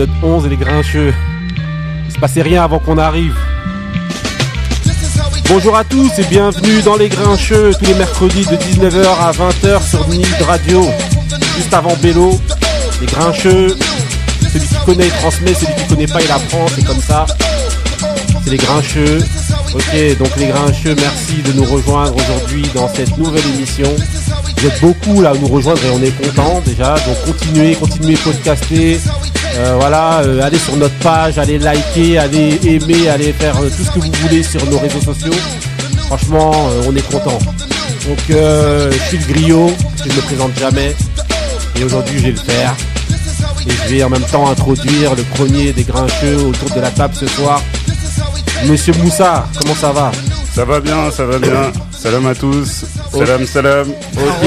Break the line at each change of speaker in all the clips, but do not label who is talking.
épisode 11 les grincheux. Il se passait rien avant qu'on arrive. Bonjour à tous et bienvenue dans les grincheux tous les mercredis de 19h à 20h sur Nid Radio. Juste avant Bélo, les grincheux. Celui qui connaît il transmet, celui qui connaît pas il apprend, c'est comme ça. C'est les grincheux. Ok, donc les grincheux, merci de nous rejoindre aujourd'hui dans cette nouvelle émission. Vous êtes beaucoup là à nous rejoindre et on est content déjà. Donc continuez, continuez podcaster. Euh, voilà, euh, allez sur notre page, allez liker, allez aimer, allez faire euh, tout ce que vous voulez sur nos réseaux sociaux. Franchement, euh, on est content. Donc euh, je suis le griot, je me présente jamais. Et aujourd'hui je vais le faire. Et je vais en même temps introduire le premier des grincheux autour de la table ce soir. Monsieur Moussa, comment ça va?
Ça va bien, ça va bien. Salam à tous. Salam, salam.
Ok,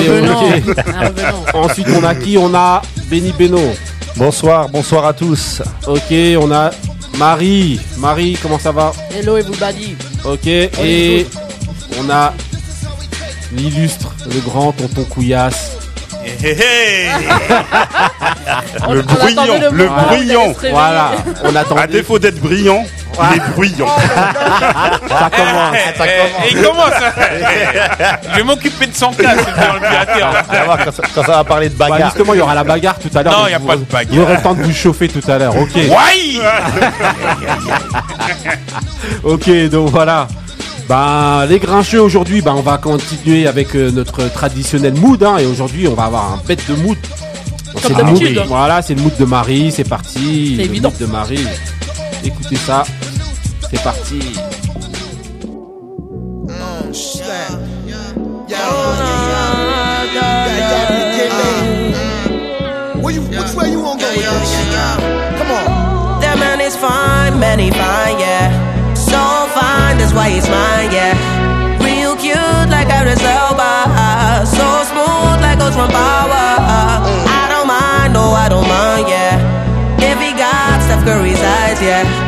ok. Ensuite on a qui? On a Benny Beno.
Bonsoir, bonsoir à tous.
Ok, on a Marie. Marie, comment ça va?
Hello everybody.
Ok, et on a l'illustre, le grand tonton Couillasse.
On-
Le
on attendait
bruyant, le
se réveiller.
Voilà, on
À
attendait.
défaut d'être brillant, il est bruyant.
Ça commence.
Eh, Et il commence hein. Je vais m'occuper de son cas, c'est dans le bilatéral.
On va voir quand ça, quand ça va parler de
Bah,
bagarre.
justement, il y aura la bagarre tout à l'heure.
Non,
donc
il y a
vous-
pas de bagarre.
Vous aurez le temps de vous chauffer tout à l'heure. Ok.
Ouais
Ok, donc voilà. Ben, les grincheux aujourd'hui, ben, on va continuer avec euh, notre traditionnel mood. Hein, et aujourd'hui, on va avoir un bête de mood. C'est le mood-
d'habitude.
Voilà, c'est le mood de Marie. C'est parti.
C'est
le
évident.
mood de Marie. Écoutez ça. C'est parti.
That man is fine, man, he fine, yeah. So fine, that's why he's mine, yeah. Real cute, like Idris Elba. So smooth, like Osman Power. I don't mind, no, I don't mind, yeah. If he got Steph Curry's eyes, yeah.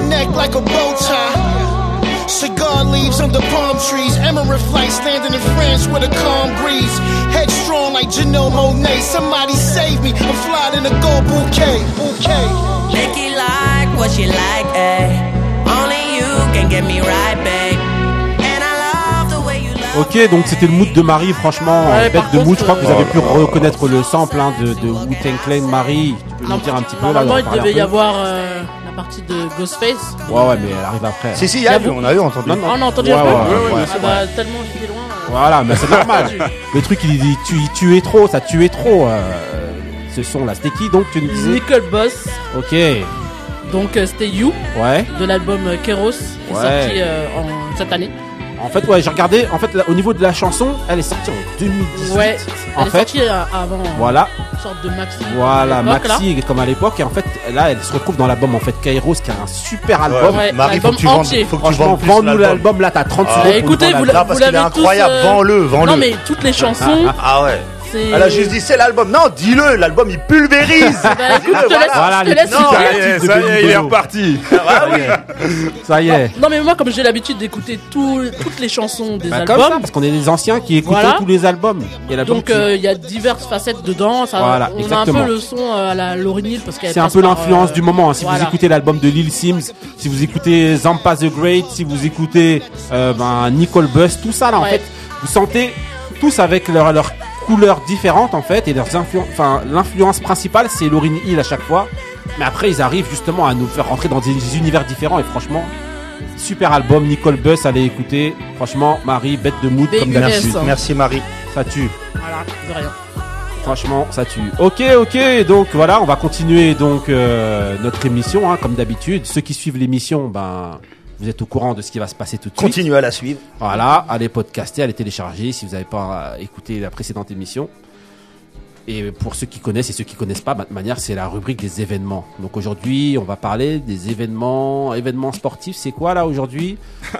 Your neck like a bow tie. Cigar leaves under palm trees. Emirate flights landing in France with a calm breeze. Headstrong like Janelle Monet. Somebody save me. I'm flying in a gold bouquet. Bouquet.
Nikki like what she like, eh? Only you can get me right, babe. And I love the way you love
Ok, donc c'était le mood de Marie, franchement,
Ouais,
bête de mood. Je crois que vous avez pu reconnaître le sample hein, de, de Wu-Tang Clan. Marie, tu peux nous dire un petit peu là
Normalement, il devait y avoir euh, Ghostface.
Ouais, ouais, mais elle arrive après.
Si, si, il y a eu, on a eu entendu.
Non, non.
Ah, on a entendu
Ouais,
un peu
ouais, ouais, ouais,
Ah bah, tellement j'étais loin. euh,
Voilà, mais c'est normal. le truc, il dit tu, tu es trop, ça tuait trop. euh, ce son là, c'était qui donc tu nous disais
Nicole Boss,
Ok, ouais,
donc euh, c'était You de l'album euh, Keros, qui est
Ouais.
sorti euh, en cette année.
En fait, ouais, j'ai regardé. En fait, là, au niveau de la chanson, elle est sortie en 2018.
Ouais,
En
elle est
fait,
sortie euh, avant
voilà,
une sorte de maxi.
voilà,
là.
Maxi comme à l'époque. Et en fait, là, elle se retrouve dans l'album en fait Kairos, qui est un super album.
Ouais,
Marie, faut
l'album
que tu vendes, faut que tu
Franchement,
vendes plus
vends-nous
l'album.
là, t'as 30
Ah.
secondes.
Bah, écoutez,
nous vendre
vous l'avez
incroyable,
euh,
vends-le, vends-le.
Non mais toutes les chansons,
Ah ouais. Elle a juste dit c'est l'album. Non, dis-le, l'album il pulvérise.
Bah écoute, je te laisse,
Voilà,
je te laisse.
Ça y est,
de
ça y est, il est reparti.
Ah oui.
Ça y est.
Non mais moi comme j'ai l'habitude d'écouter tout- toutes les chansons des
Bah, comme ça,
albums,
parce qu'on est des anciens qui écoutent
Voilà.
tous les albums. Et
donc euh, il y a diverses facettes dedans. Ça,
Voilà,
on
exactement.
a un peu le son euh, à la Laurie Hill parce qu'elle
C'est un peu l'influence
euh,
du moment. hein. Si vous écoutez l'album de Lil Sims, si vous écoutez Zampa the Great, si vous écoutez euh, ben, Nicole Bust, tout ça là en fait, vous sentez tous avec leur, leur couleurs différentes en fait et leurs influences. Enfin, l'influence principale c'est Lauryn Hill à chaque fois. Mais après ils arrivent justement à nous faire rentrer dans des univers différents et franchement, Super album, Nicole Buss, allez écouter. Franchement, Marie, bête de mood comme d'habitude.
Merci.
Merci Marie.
Ça tue.
Voilà, de rien.
Franchement, ça tue. Ok, ok. Donc voilà, on va continuer donc euh, notre émission, hein, comme d'habitude. Ceux qui suivent l'émission, ben, vous êtes au courant de ce qui va se passer tout de suite.
Continue à la suivre.
Voilà, allez podcaster, allez télécharger si vous n'avez pas euh, écouté la précédente émission. Et pour ceux qui connaissent et ceux qui connaissent pas, de manière, c'est la rubrique des événements. Donc aujourd'hui, on va parler des événements, événements sportifs. C'est quoi là aujourd'hui?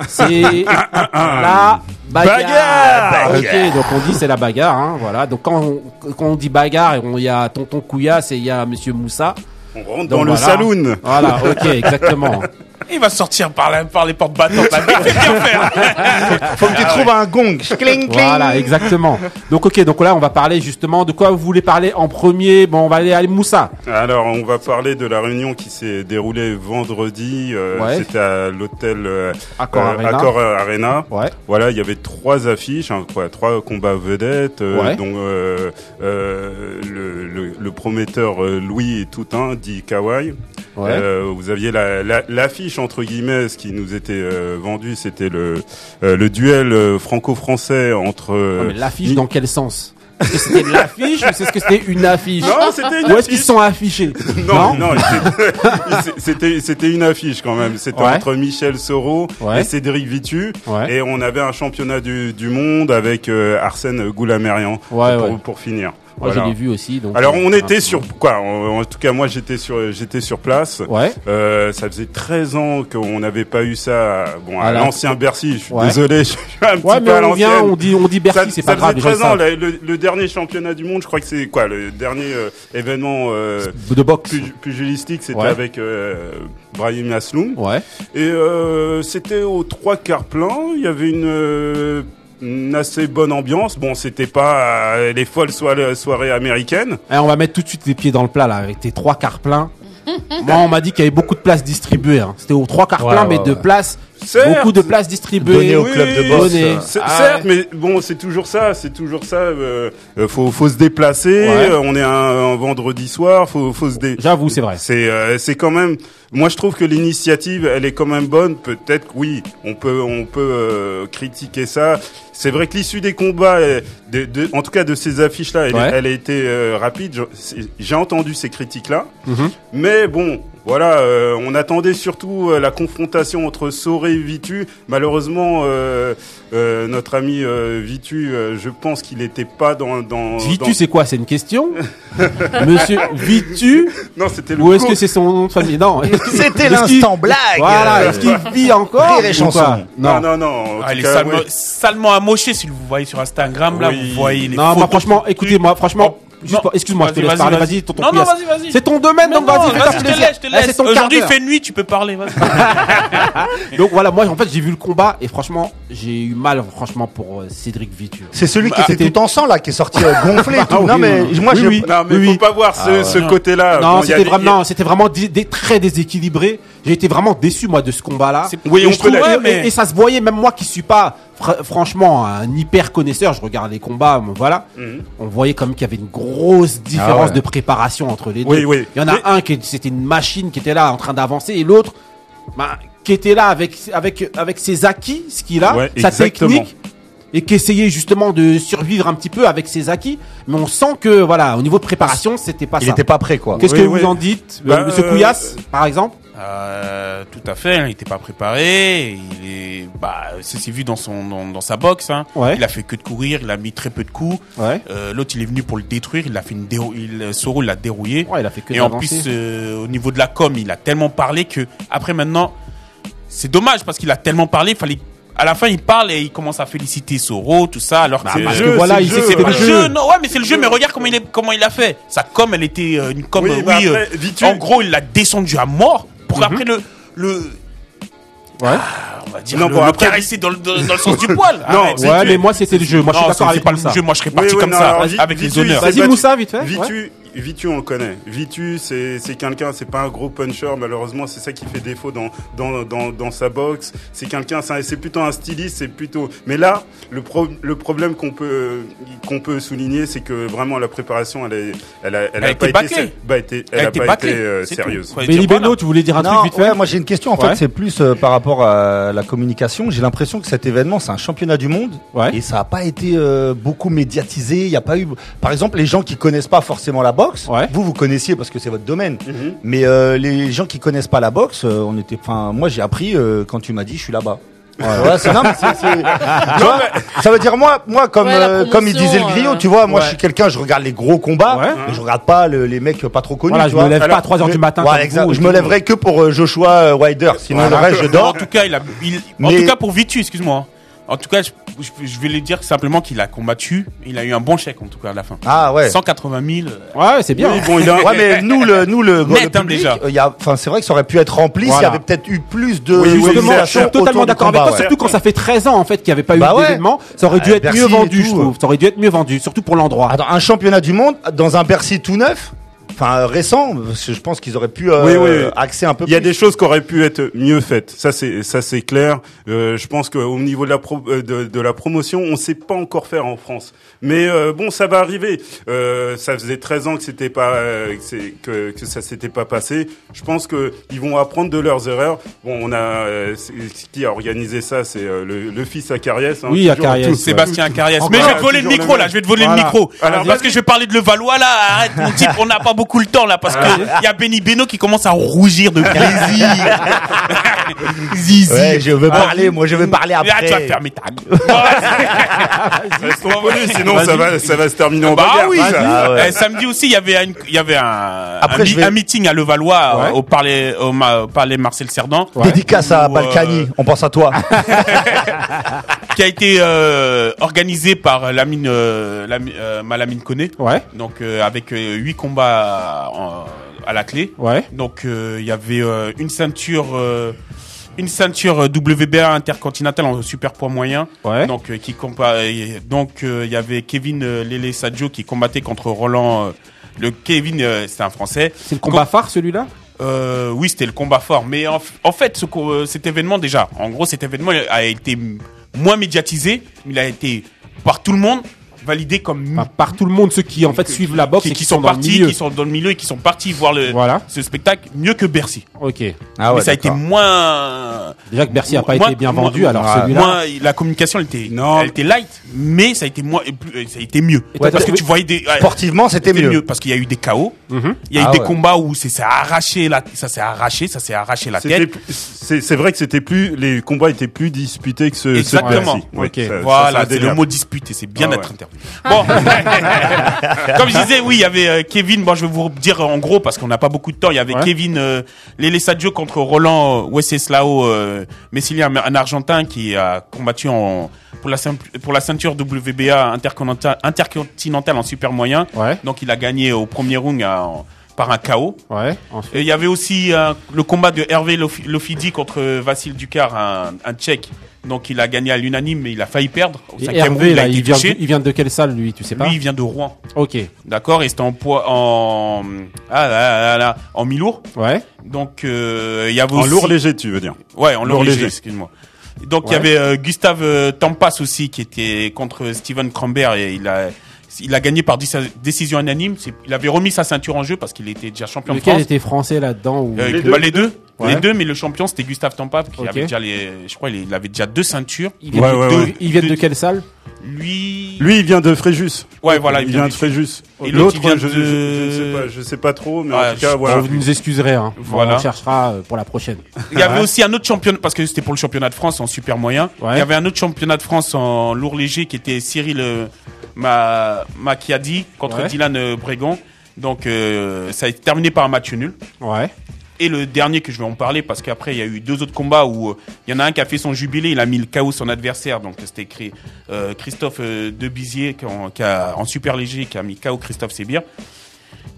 C'est la bagarre.
Bagarre
Ok, donc on dit c'est la bagarre. Hein, voilà. Donc quand on, quand on dit bagarre, il y a Tonton Couillasse et il y a Monsieur Moussa.
On rentre
Donc
dans le saloon.
Voilà, ok, exactement.
Il va sortir par, la, par les portes battantes. là. Il fait bien faire.
Faut que tu trouves un gong. Cling, cling.
Voilà, exactement. Donc ok, donc là on va parler justement de quoi vous voulez parler en premier. Bon, on va aller à Moussa.
Alors, on va parler de la réunion qui s'est déroulée vendredi. euh,
Ouais.
C'était à l'hôtel euh,
Accor
euh,
Arena.
Accor Arena.
Ouais.
Voilà, il y avait trois affiches, hein, quoi, trois combats vedettes. euh,
Ouais.
dont euh, euh, le, le, le prometteur euh, Louis Toutain, dit Kawai.
Ouais.
Euh, vous aviez la- la- l'affiche entre guillemets, ce qui nous était euh, vendu, c'était le euh, le duel euh, franco-français entre.
Ouais, mais l'affiche dans quel sens? Est-ce que c'était de l'affiche ou est-ce que c'était une affiche?
Non, c'était une
Ou est-ce qu'ils sont affichés?
Non, non, c'était- c'était c'était une affiche quand même. C'était
Ouais.
entre Michel Soro
Ouais.
et Cédric Vitu.
Ouais.
Et on avait un championnat du, du monde avec euh, Arsène pour,
ouais.
pour finir.
Moi
Voilà.
je l'ai vu aussi. Donc,
Alors
euh,
on était sur quoi? En en tout cas moi j'étais sur j'étais sur place.
Ouais.
Euh, ça faisait 13 ans qu'on n'avait pas eu ça. Bon, à
À la-
l'ancien Bercy. Je suis
Ouais.
désolé, je suis un petit
Ouais,
peu
mais
à
on vient,
l'ancienne.
on dit, on dit
Ça,
Bercy, c'est
ça
pas grave.
faisait
déjà
13 ans.
ça.
Le, dernier championnat du monde, je crois que c'est quoi Le dernier euh, événement euh,
De boxe.
pu- pugilistique, c'était avec euh, Brahim Asloum.
Ouais.
Et euh, c'était aux trois quarts plein. Il y avait une, euh, une assez bonne ambiance. Bon, c'était pas euh, les folles soirées, soirées américaines.
Eh, on va mettre tout de suite les pieds dans le plat là, avec tes trois quarts pleins. Moi, on m'a dit qu'il y avait beaucoup de places distribuées. hein. C'était aux trois quarts
Ouais,
pleins,
ouais,
mais de places,
Certes.
beaucoup de places distribuées.
Données au club de.
C'est-
Ah
certes,
ouais.
mais bon, c'est toujours ça, c'est toujours ça. Euh, faut, faut se déplacer.
Ouais.
euh, On est un, un vendredi soir, faut, faut se dé.
J'avoue, c'est vrai.
C'est, euh, c'est quand même. Moi, je trouve que l'initiative, elle est quand même bonne. Peut-être, que oui, on peut, on peut euh, critiquer ça. C'est vrai que l'issue des combats, de, de- en tout cas de ces affiches-là, elle,
Ouais.
elle a été euh, rapide. J'ai entendu ces critiques-là,
Mhm.
mais bon, voilà, euh, on attendait surtout euh, la confrontation entre Soré et Vitu. Malheureusement, euh, euh, notre ami euh, Vitu, euh, je pense qu'il n'était pas dans. dans
Vitu,
dans-
c'est quoi? C'est une question? Monsieur Vitu?
Non, c'était le.
Ou est-ce que c'est son nom de famille? Non.
C'était l'instant blague.
Voilà, est-ce qu'il vit encore
Rire et
ou
chanson.
pas?
Non, non, non. en
Ah, il est salement,
oui.
salement amoché si vous voyez sur Instagram. Là,
Oui.
vous voyez les
Non, franchement,
du
écoutez,
truc.
moi franchement,
Oh, non.
Excuse-moi, je te
Vas-y,
laisse parler,
vas-y,
tonton
Non, vas-y, vas-y.
C'est ton domaine, donc
non,
vas-y,
je
plaisir.
je te
Eh, c'est ton
Aujourd'hui, il fait nuit, tu peux parler. vas-y.
Donc voilà, moi en fait j'ai vu le combat et franchement j'ai eu mal franchement pour euh, Cédric Vitu.
C'est celui qui
Bah,
était tout en sang là, qui est sorti euh, gonflé.
Ah
non mais moi
oui.
Non, mais faut pas voir ce, ce côté-là.
non, c'était vraiment, c'était très déséquilibré. J'ai été vraiment déçu moi de ce combat-là.
Oui,
Et
on
trouve- et-
mais-
et, ça se voyait même moi qui suis pas fr- franchement un hyper connaisseur. Je regarde les combats, voilà.
Mhm.
On voyait comme qu'il y avait une grosse différence
Ah ouais.
de préparation entre les deux.
Oui, oui.
Il y en a
Mais-
un qui c'était une machine qui était là en train d'avancer et l'autre bah, qui était là avec avec avec ses acquis, ce qu'il a,
Ouais,
sa
exactement.
technique et qui essayait justement de survivre un petit peu avec ses acquis, mais on sent que voilà, au niveau de préparation, c'était pas
Il
ça.
était pas prêt quoi.
Qu'est-ce
Oui,
que
oui.
vous en dites,
Bah,
euh, Monsieur
euh,
Couillasse, par exemple?
Euh, tout à fait, hein, il n'était pas préparé. Il est, bah, c'est vu dans son, dans, dans sa boxe. Hein.
Ouais.
Il a fait que de courir, il a mis très peu de coups.
Ouais.
Euh, L'autre, il est venu pour le détruire. Il a fait une dérou il, Soro, il l'a dérouillé.
Ouais, il a fait que
Et en plus, euh, au niveau de la com, il a tellement parlé que après maintenant, c'est dommage parce qu'il a tellement parlé. Il fallait, à la fin, il parle et il commence à féliciter Soro, tout ça. Alors que
Bah,
c'est
parce
le
que
jeu,
voilà,
c'est
il
le jeu,
c'est
le
non, ouais, mais c'est le jeu, mais regarde comment il est, comment il a fait. Sa com, elle était euh, une com,
Oui,
euh,
bah
oui,
après,
euh,
Vitu-
en gros, il l'a descendu à mort pour après le, le,
Ouais.
ah, on va dire,
Non,
le,
bon,
le
après-
caresser dans le, dans, dans le sens du poil.
Non,
Arrête.
Ouais, mais moi c'était le jeu. Moi je suis d'accord
c'est
avec
pas le jeu. Moi, je serais parti
oui,
comme
non,
ça,
alors,
avec les honneurs.
Vas-y Moussa, vite fait.
Vitu,
ouais.
Vitu, on le connaît. Vitu, c'est c'est quelqu'un, c'est pas un gros puncher, malheureusement, c'est ça qui fait défaut dans dans dans, dans sa boxe. C'est quelqu'un, c'est plutôt un styliste, c'est plutôt. Mais là, le pro, le problème qu'on peut qu'on peut souligner, c'est que vraiment la préparation, elle est, elle a, elle
Elle
a
a
pas
été
bah, été- elle
Elle
a pas
bâclée,
été euh, sérieuse.
Dire,
Beno, tu voulais dire un
Non,
truc vite fait
ouais, moi j'ai une question. En
Ouais.
fait, c'est plus euh, par rapport à la communication. J'ai l'impression que cet événement, c'est un championnat du monde
Ouais.
et ça n'a pas été euh, beaucoup médiatisé. Il y a pas eu, par exemple, les gens qui connaissent pas forcément la boxe.
Ouais.
Vous, vous connaissiez parce que c'est votre domaine.
Mhm.
Mais euh, les gens qui connaissent pas la boxe, euh, on était. Enfin, moi j'ai appris euh, quand tu m'as dit, je suis là-bas. Ouais, c'est non, mais c'est- c'est- tu vois, ça veut dire moi, moi comme
Ouais, la
euh, comme il disait le griot,
euh,
tu vois, moi
ouais.
je suis quelqu'un, je regarde les gros combats,
Ouais.
mais je regarde pas le- les mecs pas trop connus.
Voilà,
tu
je
vois.
me lève pas à 3h du matin. Comme
exact.
vous,
je me lèverai que pour euh, Joshua euh, Wilder, sinon
Voilà.
le reste je
En
dors.
tout cas, il a, il- en
Mais-
tout cas pour Vitu, excuse-moi. En tout cas, je, je- je vais lui dire simplement qu'il a combattu. Il a eu un bon chèque en tout cas à la fin.
Ah ouais.
180 000.
Ouais, c'est bien.
Oui, bon, il a,
Ouais mais nous le nous le,
Net,
le
hein,
public,
déjà.
euh, il y a enfin c'est vrai que ça aurait pu être rempli s'il y
Voilà.
avait peut-être eu plus de
Oui,
Justement, je suis totalement d'accord avec toi,
ouais.
surtout quand ça fait 13 ans en fait qu'il n'y avait pas
Bah
eu
ouais.
d'événement. Ça aurait dû être
Bercy
mieux vendu,
tout,
je trouve. Ça aurait dû être mieux vendu, surtout pour l'endroit.
Attends, un championnat du monde dans un Bercy tout neuf, enfin euh, récent, parce que je pense qu'ils auraient pu euh,
Oui, oui.
axer un peu
Il y a
plus.
des choses qui auraient pu être mieux faites. Ça c'est ça c'est clair. Euh, je pense qu'au niveau de la pro- euh, de, de la promotion, on sait pas encore faire en France. Mais euh, bon, ça va arriver. Euh, ça faisait 13 ans que c'était pas euh, que, c'est- que que ça s'était pas passé. Je pense que ils vont apprendre de leurs erreurs. Bon, on a euh, qui a organisé ça, c'est euh, le, le fils Acariès. Hein,
Oui, Acariès, ouais.
Sébastien Cariès.
Encore,
Mais je vais te voler le micro là, je vais te voler
Voilà.
le micro.
Alors,
parce que je vais parler de Levallois là, arrête mon type, on n'a pas beaucoup le temps là parce que il y a Benny Beno qui commence à rougir de plaisir. Zizi.
Ouais, je veux parler, moi je veux parler
Là,
après.
tu vas fermer ta gueule.
Restons sinon ça va ça va se terminer en
Bah
bagarre.
oui.
Ah ouais.
Euh, samedi aussi, il y avait un, il y avait un,
Après,
un,
vais-
meeting à Levallois
Ouais.
euh, au palais, au, ma- au palais Marcel Cerdan.
Dédicace à
Ou,
Balkany,
euh,
on pense à toi.
qui a été euh, organisé par Lamine, euh, euh, Malamine Koné.
Ouais,
Donc euh, avec huit combats en- à la clé.
ouais.
Donc il y avait une ceinture, une ceinture WBA intercontinentale en super poids moyen.
Ouais.
Donc qui combat. Donc il y avait Kevin Lele Sadio qui combattait contre Roland. le Kevin, c'est un Français.
C'est le combat phare celui-là?
Oui, c'était le combat fort. Mais en, fait, ce, cet événement déjà, en gros, cet événement a été moins médiatisé. Il a été par tout le monde validé comme
Enfin, Par tout le monde, ceux qui en fait suivent la boxe
qui,
et
qui
qui
sont,
sont dans le
partis,
milieu.
qui sont dans le milieu et qui sont partis voir le,
Voilà.
ce spectacle mieux que Bercy.
Ok.
Ah
mais ça a été moins.
Déjà que Bercy a pas
moins-
été bien
moins-
vendu, alors
moins-
celui-là.
moins- la communication elle était,
Non.
elle était light, mais ça a été moins, et plus- ça a été mieux. Parce que tu voyais des.
Sportivement, c'était
c'était
mieux.
parce qu'il y a eu des chaos.
Mhm.
Il y a eu
Ah
des
ouais.
combats où c'est ça a arraché la, ça s'est arraché, ça s'est arraché la
C'était
tête.
C'est c'est vrai que c'était plus les combats étaient plus disputés que de
Exactement.
Ok.
Voilà,
c'est
le mot disputé, c'est bien
Ah
d'être
ouais.
Bon, comme je disais, oui, il y avait euh, Kevin. Bon, je vais vous dire en gros parce qu'on n'a pas beaucoup de temps. Il y avait
Ouais.
Kevin euh, Lele Sadio contre Roland euh, Wenceslao euh, Messilien, un Argentin qui a combattu en pour la ceint- pour la ceinture WBA intercontinental intercontinentale en super moyen.
Ouais,
Donc il a gagné au premier round à- en- par un KO.
ouais.
Et il y avait aussi euh, le combat de Hervé Lofi- Lofidi contre Vassil Ducar, un, un Tchèque. Donc il a gagné à l'unanime, mais il a failli perdre. Au cinquième
Hervé,
round, il a
là,
été
il vient, de, il vient de quelle salle, lui, tu sais pas?
Lui, il vient de Rouen.
Ok,
D'accord, et c'était en poids, en, ah là là là, en mi-lourd.
ouais.
Donc, euh, il y avait
En
aussi,
lourd léger, tu veux dire?
ouais, en lourd
lourd
léger,
léger.
excuse-moi. Donc, il y avait euh, Gustave euh, Tampas aussi, qui était contre Steven Crambert, et il a, il a gagné par décision unanime. Il avait remis sa ceinture en jeu parce qu'il était déjà champion de
Lequel
France.
était français là-dedans ou...
Euh,
Les
bah, les deux,
Ouais.
les deux, mais le champion c'était Gustave Tampa qui avait déjà les, je crois, il avait déjà deux ceintures.
Viennent,
Ouais,
de,
ouais,
de-
ouais.
ils viennent de
De-
quelle salle
Lui,
Lui, il vient de Fréjus.
ouais, voilà,
il vient de Fréjus.
Et l'autre, il vient
je,
de-
je, je ne sais pas, je sais pas trop, mais
Ouais,
en tout cas,
je-
voilà.
Vous nous excuserez, hein.
Voilà.
on cherchera euh, pour la prochaine.
Il y avait aussi un autre championnat, parce que c'était pour le championnat de France en super moyen.
Ouais.
Il y avait un autre championnat de France en lourd léger qui était Cyril euh, Ma, Macchiadi contre
Ouais.
Dylan euh, Brégon. Donc, euh, ça a été terminé par un match nul.
Ouais.
Et le dernier que je vais en parler, parce qu'après, il y a eu deux autres combats où euh, il y en a un qui a fait son jubilé, il a mis le KO son adversaire. Donc, c'était écrit euh, Christophe euh, Debizier qui, en, qui a, en super léger qui a mis KO Christophe Sébir.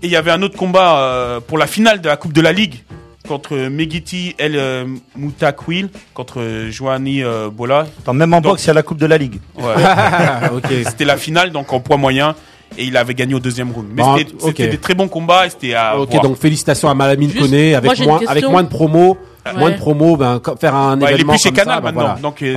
Et il y avait un autre combat euh, pour la finale de la Coupe de la Ligue contre Megiti El Moutakwil contre Joani euh, Bola.
Attends, même en
Donc-
boxe, il y a la Coupe de la Ligue.
Ouais. C'était la finale, donc en poids moyen. Et il avait gagné au deuxième round. Mais
Bon,
c'était des très bons combats et c'était à
Ok,
voir.
donc félicitations à Malamine Koné avec moins,
question.
avec moins de promos, moins de promos, ben faire un
Ouais, il est
événement
plus chez
comme ça,
Canal
ben,
maintenant,
voilà.
donc, euh,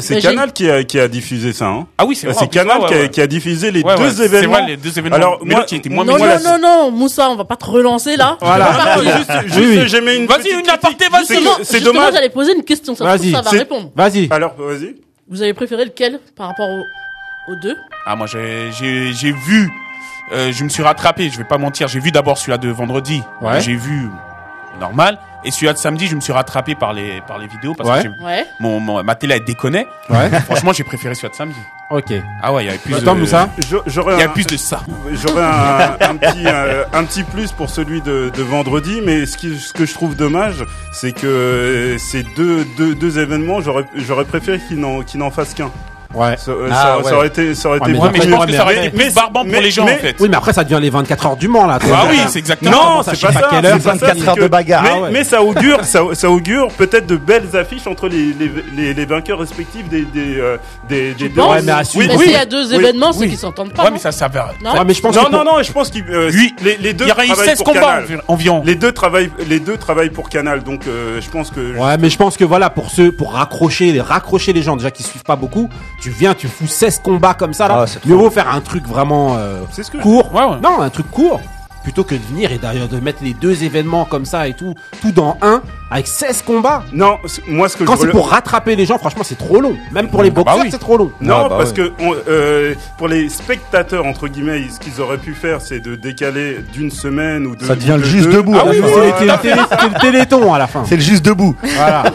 c'est-
euh,
Canal qui a, qui a diffusé ça. Hein.
Ah oui, c'est vrai.
C'est Canal
ouais,
qui, a,
ouais.
qui a diffusé les deux
c'est
événements.
vrai, les deux événements.
Alors,
Mais
moi,
était moins
Non, non, non, non, Moussa, on va pas te relancer là.
Voilà.
Juste, juste,
Oui, oui.
j'ai mis une
Vas-y, une aparté, vas-y.
C'est dommage.
j'allais poser une question, ça, va répondre.
Vas-y.
Alors, vas-y.
Vous avez préféré lequel par rapport aux deux?
Ah moi j'ai vu euh, je me suis rattrapé, je vais pas mentir, j'ai vu d'abord celui-là de vendredi.
Ouais.
J'ai vu normal et celui-là de samedi, je me suis rattrapé par les par les vidéos parce
Ouais.
que
Ouais.
mon, mon- ma télé elle déconnait.
Ouais.
Franchement, j'ai préféré celui-là de samedi.
Ok.
Ah ouais, il y avait plus
Attends,
de
J'aurais
Il y a
un-
plus de ça.
J'aurais un, un petit euh, un petit plus pour celui de, de vendredi, mais ce, qui, ce que je trouve dommage, c'est que euh, ces deux, deux, deux événements, j'aurais j'aurais préféré qu'ils n'en qu'ils n'en fassent qu'un.
Ouais.
Ça, euh,
Ah,
ça-
ouais.
ça aurait été ça aurait
Ouais,
été
mais
beaucoup
mais je
mieux.
pense que ça aurait
Mais-
été plus barbant pour les gens
mais-
en fait.
Oui, mais après ça devient les 24 heures du Mans là.
Ah oui, c'est exactement.
Non,
ça,
c'est
je
pas
sais
ça.
pas quelle heure,
c'est pas ça,
24
c'est
heures
que-
de bagarre.
Mais,
Ah ouais.
mais ça augure, ça, ça augure peut-être de belles affiches entre les, les, les, les vainqueurs respectifs des des euh, des, des
penses
Ouais, mais à suivre.
Mais
Oui,
s'il y a deux événements, c'est qu'ils s'entendent pas.
Ouais,
non
mais ça ça va.
Non
Ouais, mais je pense
Non
que
non non, je pense qu'ils euh,
Lui,
les, les deux
Il y aurait eu
travaillent
16
pour
combats
Canal.
envi- environ.
Les deux travaillent les deux travaillent pour Canal, donc euh, je pense que
Ouais, mais je pense que voilà, pour ceux, pour raccrocher, les raccrocher les gens déjà qui suivent pas beaucoup, tu viens, tu fous 16 combats comme ça là.
Ah.
Mieux vaut faire un truc vraiment euh,
c'est ce que
court.
Ouais, ouais.
Non, un truc court. Plutôt que de venir et d'ailleurs de mettre les deux événements comme ça et tout, tout dans un, avec 16 combats.
Non, moi ce que
Quand
je
c'est pour rattraper les gens, franchement, c'est trop long. Même pour les
bah
boxeurs,
oui.
c'est trop long.
Non,
Ah, bah
parce que on- euh, pour les spectateurs entre guillemets, ce qu'ils auraient pu faire, c'est de décaler d'une semaine ou de.
Ça devient le juste
deux.
debout.
Ah oui, c'est le téléthon à la fin.
C'est le juste debout.
Voilà.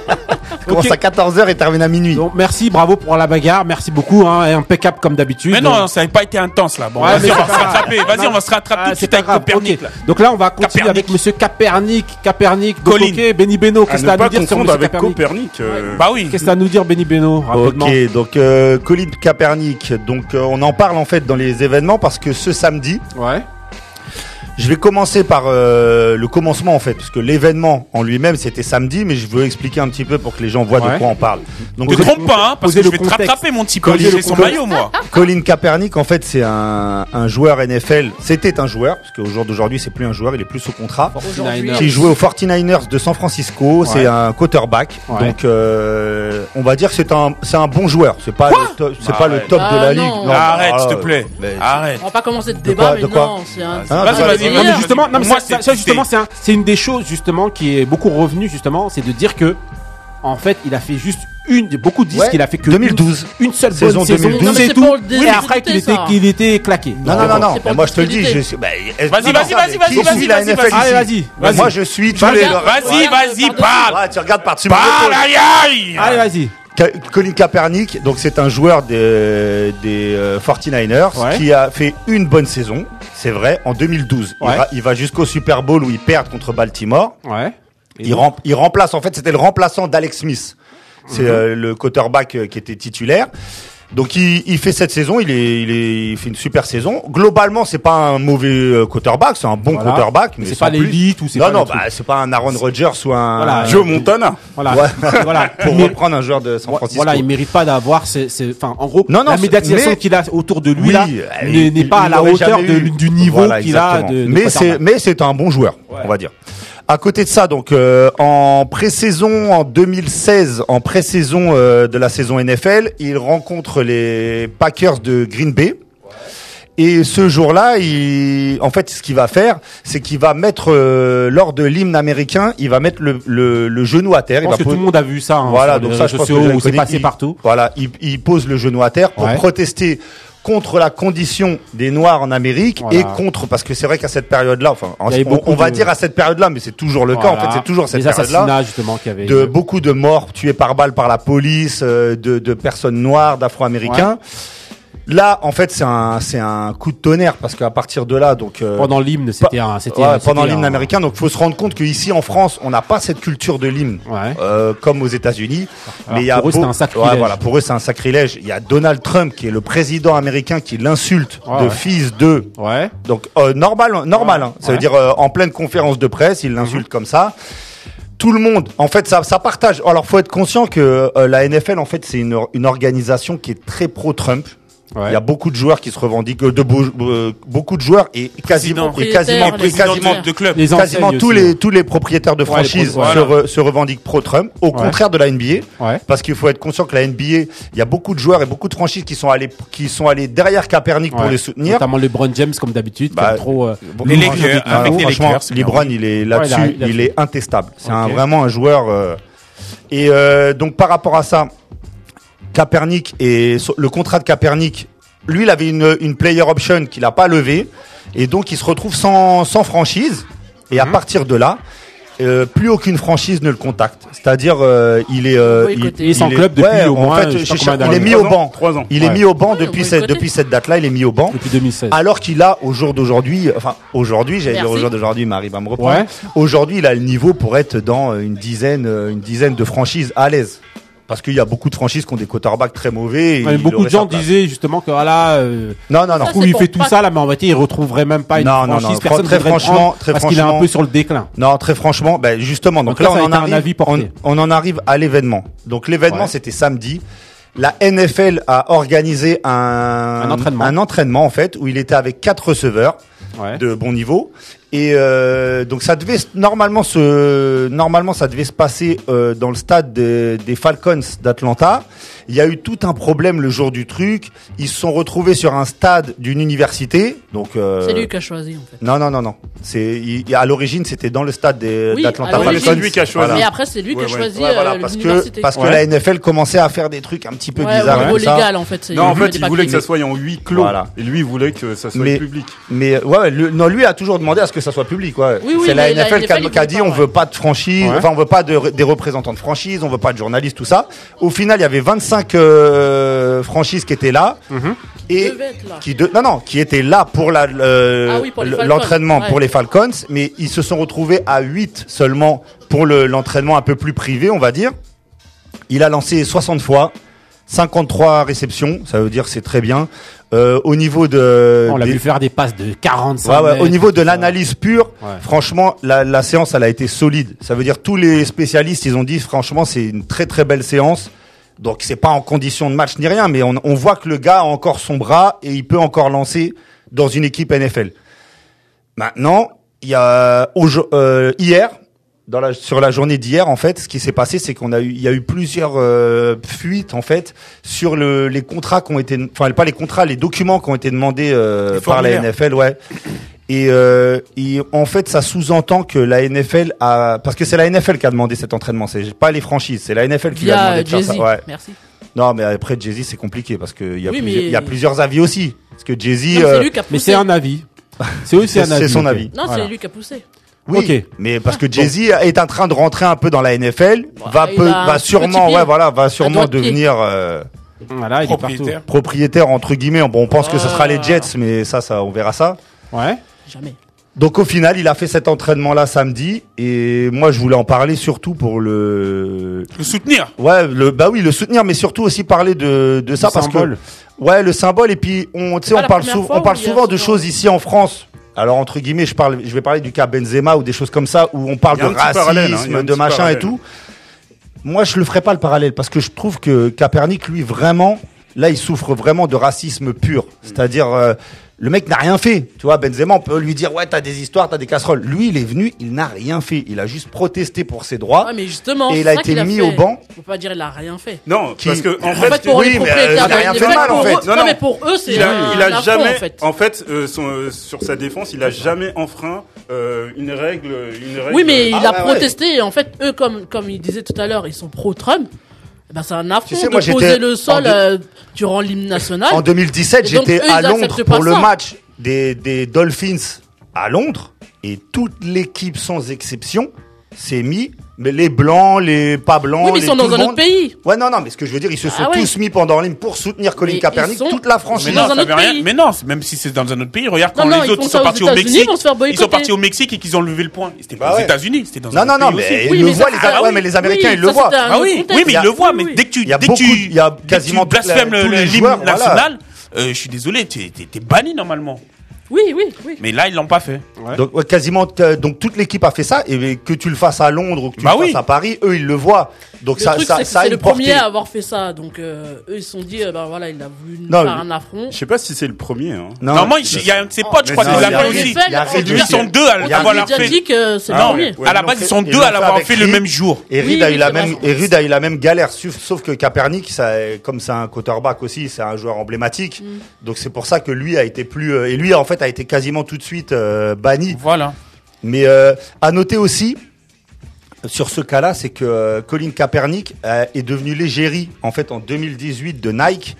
Commence à 14h et termine à minuit.
Donc merci, bravo pour la bagarre, merci beaucoup, hein, impeccable comme d'habitude.
Mais non, ça n'avait pas été intense là. Bon,
Ouais,
vas-y, on va se rattraper. Vas-y, on va se rattraper
Ah, c'est
avec. Copernic.
Donc là, on va continuer
Capernic.
avec Monsieur Capernic, Capernic. Coquet, Benny Beno. Qu'est-ce que à nous dire sur
confondre
Monsieur
avec
Capernic
Copernic. euh,
Bah oui.
Qu'est-ce que à nous dire, Benny Beno, rapidement
Ok, donc euh, Colin Kaepernick. Donc euh, on en parle en fait dans les événements parce que ce samedi,
Ouais.
Je vais commencer par euh, le commencement en fait, parce que l'événement en lui-même c'était samedi, mais je veux expliquer un petit peu pour que les gens voient
Ouais.
de quoi on parle. Donc
Te
Posez-
trompe pas, hein, parce que je vais te rattraper, mon petit
le
J'ai son maillot, moi.
Colin Kaepernick, en fait, c'est un, un joueur NFL. C'était un joueur, parce qu'au jour d'aujourd'hui, c'est plus un joueur, il est plus sous contrat. Qui jouait aux 49ers de San Francisco. C'est un quarterback.
Ouais.
Donc, euh, on va dire que c'est un, c'est un bon joueur. C'est pas, le to- c'est
Bah
pas le
ouais.
top de
Ah
la ligue.
non.
Arrête,
bah,
s'il te
euh,
plaît. Arrête.
On va pas commencer de débat, mais
de quoi
non, c'est un.
Bah,
vas-y.
Non, mais justement, non, mais
Moi,
ça,
c'est-
ça, justement,
c'est-
c'est un- c'est une des choses justement qui est beaucoup revenu justement, c'est de dire que en fait, il a fait juste une. Beaucoup disent
Ouais,
qu'il a fait que
2012.
une, une seule
Saison
bonne saison,
2012.
Non, mais
c'est
c'est
tout.
pour le
et après qu'il était, qu'il était claqué.
Non, non, non, non.
C'est
Mais moi, je te le dis. Je suis, bah,
Vas-y, vas-y, vas-y, vas-y, vas-y, vas-y, vas-y.
Vas-y,
Bah,
vas-y.
Moi, je suis tous
Vas-y.
les.
Vas-y, vas-y, parle.
Tu regardes par-dessus mon
Parle,
épaule.
aïe, aïe.
Allez, vas-y.
Colin Kaepernick, donc c'est un joueur des, des euh, 49ers
Ouais.
qui a fait une bonne saison, c'est vrai, en 2012. Il va, il va jusqu'au Super Bowl où ils perdent contre Baltimore.
Ouais. Et
Il,
donc,
rem- il remplace, en fait, c'était le remplaçant d'Alex Smith. C'est
Mhm.
euh, le quarterback euh, qui était titulaire. Donc il, il fait cette saison, il, est, il, est, il fait une super saison. Globalement, c'est pas un mauvais euh, quarterback, c'est un bon
Voilà.
quarterback.
Mais c'est pas l'élite ou c'est
Non,
pas
non, bah, c'est pas un Aaron Rodgers ou un
Voilà.
Joe Montana.
Voilà.
Ouais.
voilà.
pour reprendre un joueur de San Francisco.
Voilà, il mérite pas d'avoir enfin, en gros,
Non, non,
la médiatisation qu'il a autour de lui
Oui,
là
euh,
n'est
il-
n'est pas à la hauteur de- du niveau qu'il a de, de
mais c'est mais c'est un bon joueur, on va dire. À côté de ça, donc euh, en pré-saison en 2016, en pré-saison euh, de la saison NFL, il rencontre les Packers de Green Bay. Et ce jour-là, il, en fait, ce qu'il va faire, c'est qu'il va mettre euh, lors de l'hymne américain, il va mettre le, le, le genou à terre.
Je
il
pense
va
que tout le monde a vu ça. hein,
voilà, donc ça, je pense que
c'est passé
Il-
partout.
Voilà, il, il pose le genou à terre pour
Ouais.
protester contre la condition des Noirs en Amérique
Voilà.
et contre, parce que c'est vrai qu'à cette période-là, enfin, on, va
de-
dire à cette période-là, mais c'est toujours le cas, en fait, c'est toujours cette période-là.
assassinats justement qu'il y avait.
De beaucoup de morts tués par balle par la police, euh, de, de personnes noires, d'afro-américains. Là, en fait, c'est un, c'est un coup de tonnerre parce qu'à partir de là, donc euh,
pendant l'hymne, c'était un, c'était
ouais, pendant l'hymne
un-
américain, donc faut se rendre compte qu'ici en France, on n'a pas cette culture de l'hymne
Ouais.
euh, comme aux États-Unis. Mais il y a
pour eux, c'est un sacrilège.
Ouais, voilà, pour eux, c'est un sacrilège. Il y a Donald Trump qui est le président américain qui l'insulte de fils de.
Ouais.
Donc euh, normal, normal. hein. Ça veut dire euh, en pleine conférence de presse, il l'insulte comme ça. Tout le monde, en fait, ça, ça partage. Alors, faut être conscient que euh, la NFL, en fait, c'est une, une organisation qui est très pro-Trump.
Ouais.
Il y a beaucoup de joueurs qui se revendiquent, euh, de beau- euh, beaucoup de joueurs et quasiment, et
Présidents.
quasiment, et
Présidents
quasiment,
de club.
Les
quasiment
enseignes
tous
aussi,
les tous les propriétaires de franchises se,
voilà.
re- se revendiquent pro Trump. Au
Ouais.
contraire de la NBA,
Ouais.
parce qu'il faut être conscient que la NBA, il y a beaucoup de joueurs et beaucoup de franchises qui sont allés qui sont allés derrière Kaepernick pour les soutenir.
Notamment LeBron James, comme d'habitude, qui
Bah,
trop. euh,
Les Lakers,
ah,
avec les
franchement,
Lakers, c'est
LeBron, il est là-dessus,
Ouais, il
est intestable. C'est vraiment un joueur. euh, Et euh, donc par rapport à ça, Kaepernick et le contrat de Kaepernick, lui, il avait une, une player option qu'il a pas levée, et donc il se retrouve sans, sans franchise. Et
Mhm.
à partir de là, euh, plus aucune franchise ne le contacte. C'est-à-dire, euh, il est, euh.
Il est sans
il
club depuis
ouais,
au
en
moins,
fait,
je- combien
il est mis au banc.
ans, trois ans.
Il est mis au banc depuis cette, depuis cette date-là. Il est mis au banc.
Depuis 2016.
Alors qu'il a au jour d'aujourd'hui, enfin aujourd'hui, j'allais dire au jour d'aujourd'hui, Marie va me reprendre.
Ouais.
Aujourd'hui, il a le niveau pour être dans une dizaine, une dizaine de franchises à l'aise. Parce qu'il y a beaucoup de franchises qui ont des quarterbacks très mauvais. et
Ouais,
il
beaucoup de gens disaient justement que voilà, euh,
Non, non, non.
Ça,
où il fait tout ça là, mais en réalité il retrouverait même pas une
Non, non,
franchise.
non,
Personne
très franchement, très
parce qu'il est un peu sur le déclin.
Non, très franchement, ben justement. Donc,
Donc là,
là, on en
un
arrive.
avis porté.
On, on en arrive à l'événement. Donc l'événement,
Ouais.
c'était samedi. La NFL a organisé un,
Un entraînement.
un entraînement en fait où il était avec quatre receveurs.
Ouais.
de bon niveau. Et euh, donc ça devait normalement se normalement ça devait se passer euh, dans le stade des- des Falcons d'Atlanta. Il y a eu tout un problème le jour du truc. Ils se sont retrouvés sur un stade d'une université. Donc euh,
C'est lui qui a choisi en fait.
non non non non. C'est il- à l'origine c'était dans le stade des-
Oui,
d'Atlanta
à
Falcons.
C'est lui qui a choisi.
Mais après, c'est lui
Ouais,
qui a
ouais.
choisi
Ouais, voilà,
euh,
parce que parce que
Ouais.
la NFL commençait à faire des trucs un petit peu
Ouais,
bizarres
au légal en fait.
Non, en
il
fait, il voulait que ça soit en huis clos.
Voilà.
Et lui, il voulait que ça soit
Mais-
public.
Mais ouais, le- non, lui a toujours demandé à ce que ça soit public. Ouais.
Oui, oui,
c'est la NFL qui a, dit on
ouais.
veut pas de franchise,
Ouais.
enfin on veut pas de, des représentants de franchise, on veut pas de journalistes, tout ça. Au final, il y avait 25 euh, franchises qui étaient là et
être là.
qui de, non non qui étaient là pour la
Ah pour
l'entraînement
ouais.
pour les Falcons, mais ils se sont retrouvés à 8 seulement pour le- l'entraînement un peu plus privé, on va dire. Il a lancé 60 fois. 53 réceptions, ça veut dire c'est très bien. Euh, au niveau de
On l'a
des-
vu faire des passes de 45
Ouais, ouais,
mètres,
au niveau de l'analyse pure,
Ouais.
franchement, la, la séance, elle a été solide. Ça veut dire tous les spécialistes, ils ont dit, franchement, c'est une très très belle séance. Donc c'est pas en condition de match ni rien, mais on, on voit que le gars a encore son bras et il peut encore lancer dans une équipe NFL. Maintenant, il y a euh, hier, dans la, sur la journée d'hier, en fait, ce qui s'est passé, c'est qu'on a eu, il y a eu plusieurs euh, fuites en fait sur le, les contrats qui ont été, enfin pas les contrats, les documents qui ont été demandés euh, par la. NFL, ouais. Et, euh, et en fait, ça sous-entend que la NFL a, parce que c'est la NFL qui a demandé cet entraînement, c'est pas les franchises, c'est la NFL qui a demandé de faire ça. Ouais.
Merci.
Non, mais après Jay-Z, c'est compliqué parce que il y a,
Oui, mais-
y a plusieurs avis aussi. Parce que Jay-Z,
Non,
euh,
C'est lui qui a poussé.
Mais c'est un avis. C'est aussi
c'est
un avis.
c'est son avis.
Non,
Voilà.
c'est lui qui a poussé.
Oui, mais parce que Jay-Z est en train de rentrer un peu dans la NFL,
Bah,
va peu, sûrement, ouais, voilà, va sûrement devenir euh,
Voilà, il est partout.
Propriétaire.
propriétaire entre guillemets. Bon, on pense que ce sera les
Ah.
Jets, mais ça, ça, on verra ça.
Ouais.
Jamais.
Donc au final, il a fait cet entraînement-là samedi, et moi, je voulais en parler surtout pour le,
Le soutenir.
ouais, le, bah oui, le soutenir, mais surtout aussi parler de de ça
Le
parce
symbole.
que ouais, le symbole, et puis on, tu sais, on parle on parle souvent de choses ici en France. Alors entre guillemets, je parle, je vais parler du cas Benzema ou des choses comme ça où on parle de
hein,
racisme, de machin et tout. Moi, je le ferai pas le parallèle parce que je trouve que Kaepernick, lui, vraiment, là, il souffre vraiment de racisme pur. C'est-à-dire, euh, le mec n'a rien fait. Tu vois, Benzema, on peut lui dire, ouais, t'as des histoires, t'as des casseroles. Lui, il est venu, il n'a rien fait. Il a juste protesté pour ses droits.
Ouais, mais justement,
Et il a été mis
fait.
au banc.
On peut pas dire il a rien fait.
Non,
Qui-
parce que en
En
fait,
fait, pour
oui, mais, euh, il a rien fait mal, en fait.
eux-
Non,
Non,
non.
mais pour eux, c'est
il a,
un
il a
affront,
jamais,
en fait.
en fait, euh, son, euh, sur sa défense, il a jamais enfreint euh, une règle, une règle.
Oui, mais il
Ah
a
ouais, ouais.
protesté. Et en fait, eux, comme, comme il disait tout à l'heure, ils sont pro-Trump. Ben, c'est un affront
Tu sais,
de
moi,
poser le sol euh, durant l'hymne national.
En 2017,
Et donc,
j'étais à Londres pour le
ça.
match des, des Dolphins à Londres et toute l'équipe sans exception s'est mis, mais les blancs, les pas blancs,
oui, mais ils
les-
sont
tout
dans
le
un
monde.
autre pays.
Ouais, non, non, mais ce que je veux dire, ils se sont
Ah ouais.
tous mis pendant l'hymne pour soutenir Colin
Mais
Kaepernick,
sont-
toute la
Mais
franchise.
dans
non,
un
ça
autre
veut rien.
pays.
Mais non, même si c'est dans un autre pays, regarde quand
non,
les autres ils sont
aux
partis au
États-Unis,
Mexique.
ils
Ils sont partis au Mexique et qu'ils ont levé le point. C'était
Bah
pas aux
ouais.
États-Unis, c'était dans
Non,
un
non,
autre
non,
pays
mais ils le
mais
voient, les, mais Américains, ils le voient.
Ah oui, mais ils le voient, mais dès que tu, dès que tu,
il y a quasiment
l'hymne
voilà.
national, euh, je suis désolé, t'es banni normalement.
Oui, oui, oui.
Mais là, ils l'ont pas fait.
Donc ouais, quasiment, euh, donc toute l'équipe a fait ça et que tu le fasses à Londres ou que tu
Bah
le
oui.
fasses à Paris, eux ils le voient. Donc
Le
ça,
truc,
ça, ça
c'est le premier à avoir fait ça. Donc, euh, eux, ils se sont dit, euh, ben voilà, il a voulu nous
Non,
faire un affront.
Je sais pas si c'est le premier. Hein.
Non,
Normalement, il il y a un de ses potes, je crois, qui l'a fait aussi. ils sont deux à
Il y a
l'avoir fait.
dit que c'est le
Ah,
premier.
À la
ils
base, ils sont deux à l'avoir fait le même jour.
Et a eu la même, et Reed a eu la même galère, sauf, que Kaepernick, ça, comme c'est un quarterback aussi, c'est un joueur emblématique.
Mm.
Donc c'est pour ça que lui a été plus, euh, et lui en fait a été quasiment tout de suite euh, banni.
Voilà.
Mais euh, à noter aussi sur ce cas-là, c'est que euh, Colin Kaepernick est devenu l'égérie en fait en 2018 de Nike.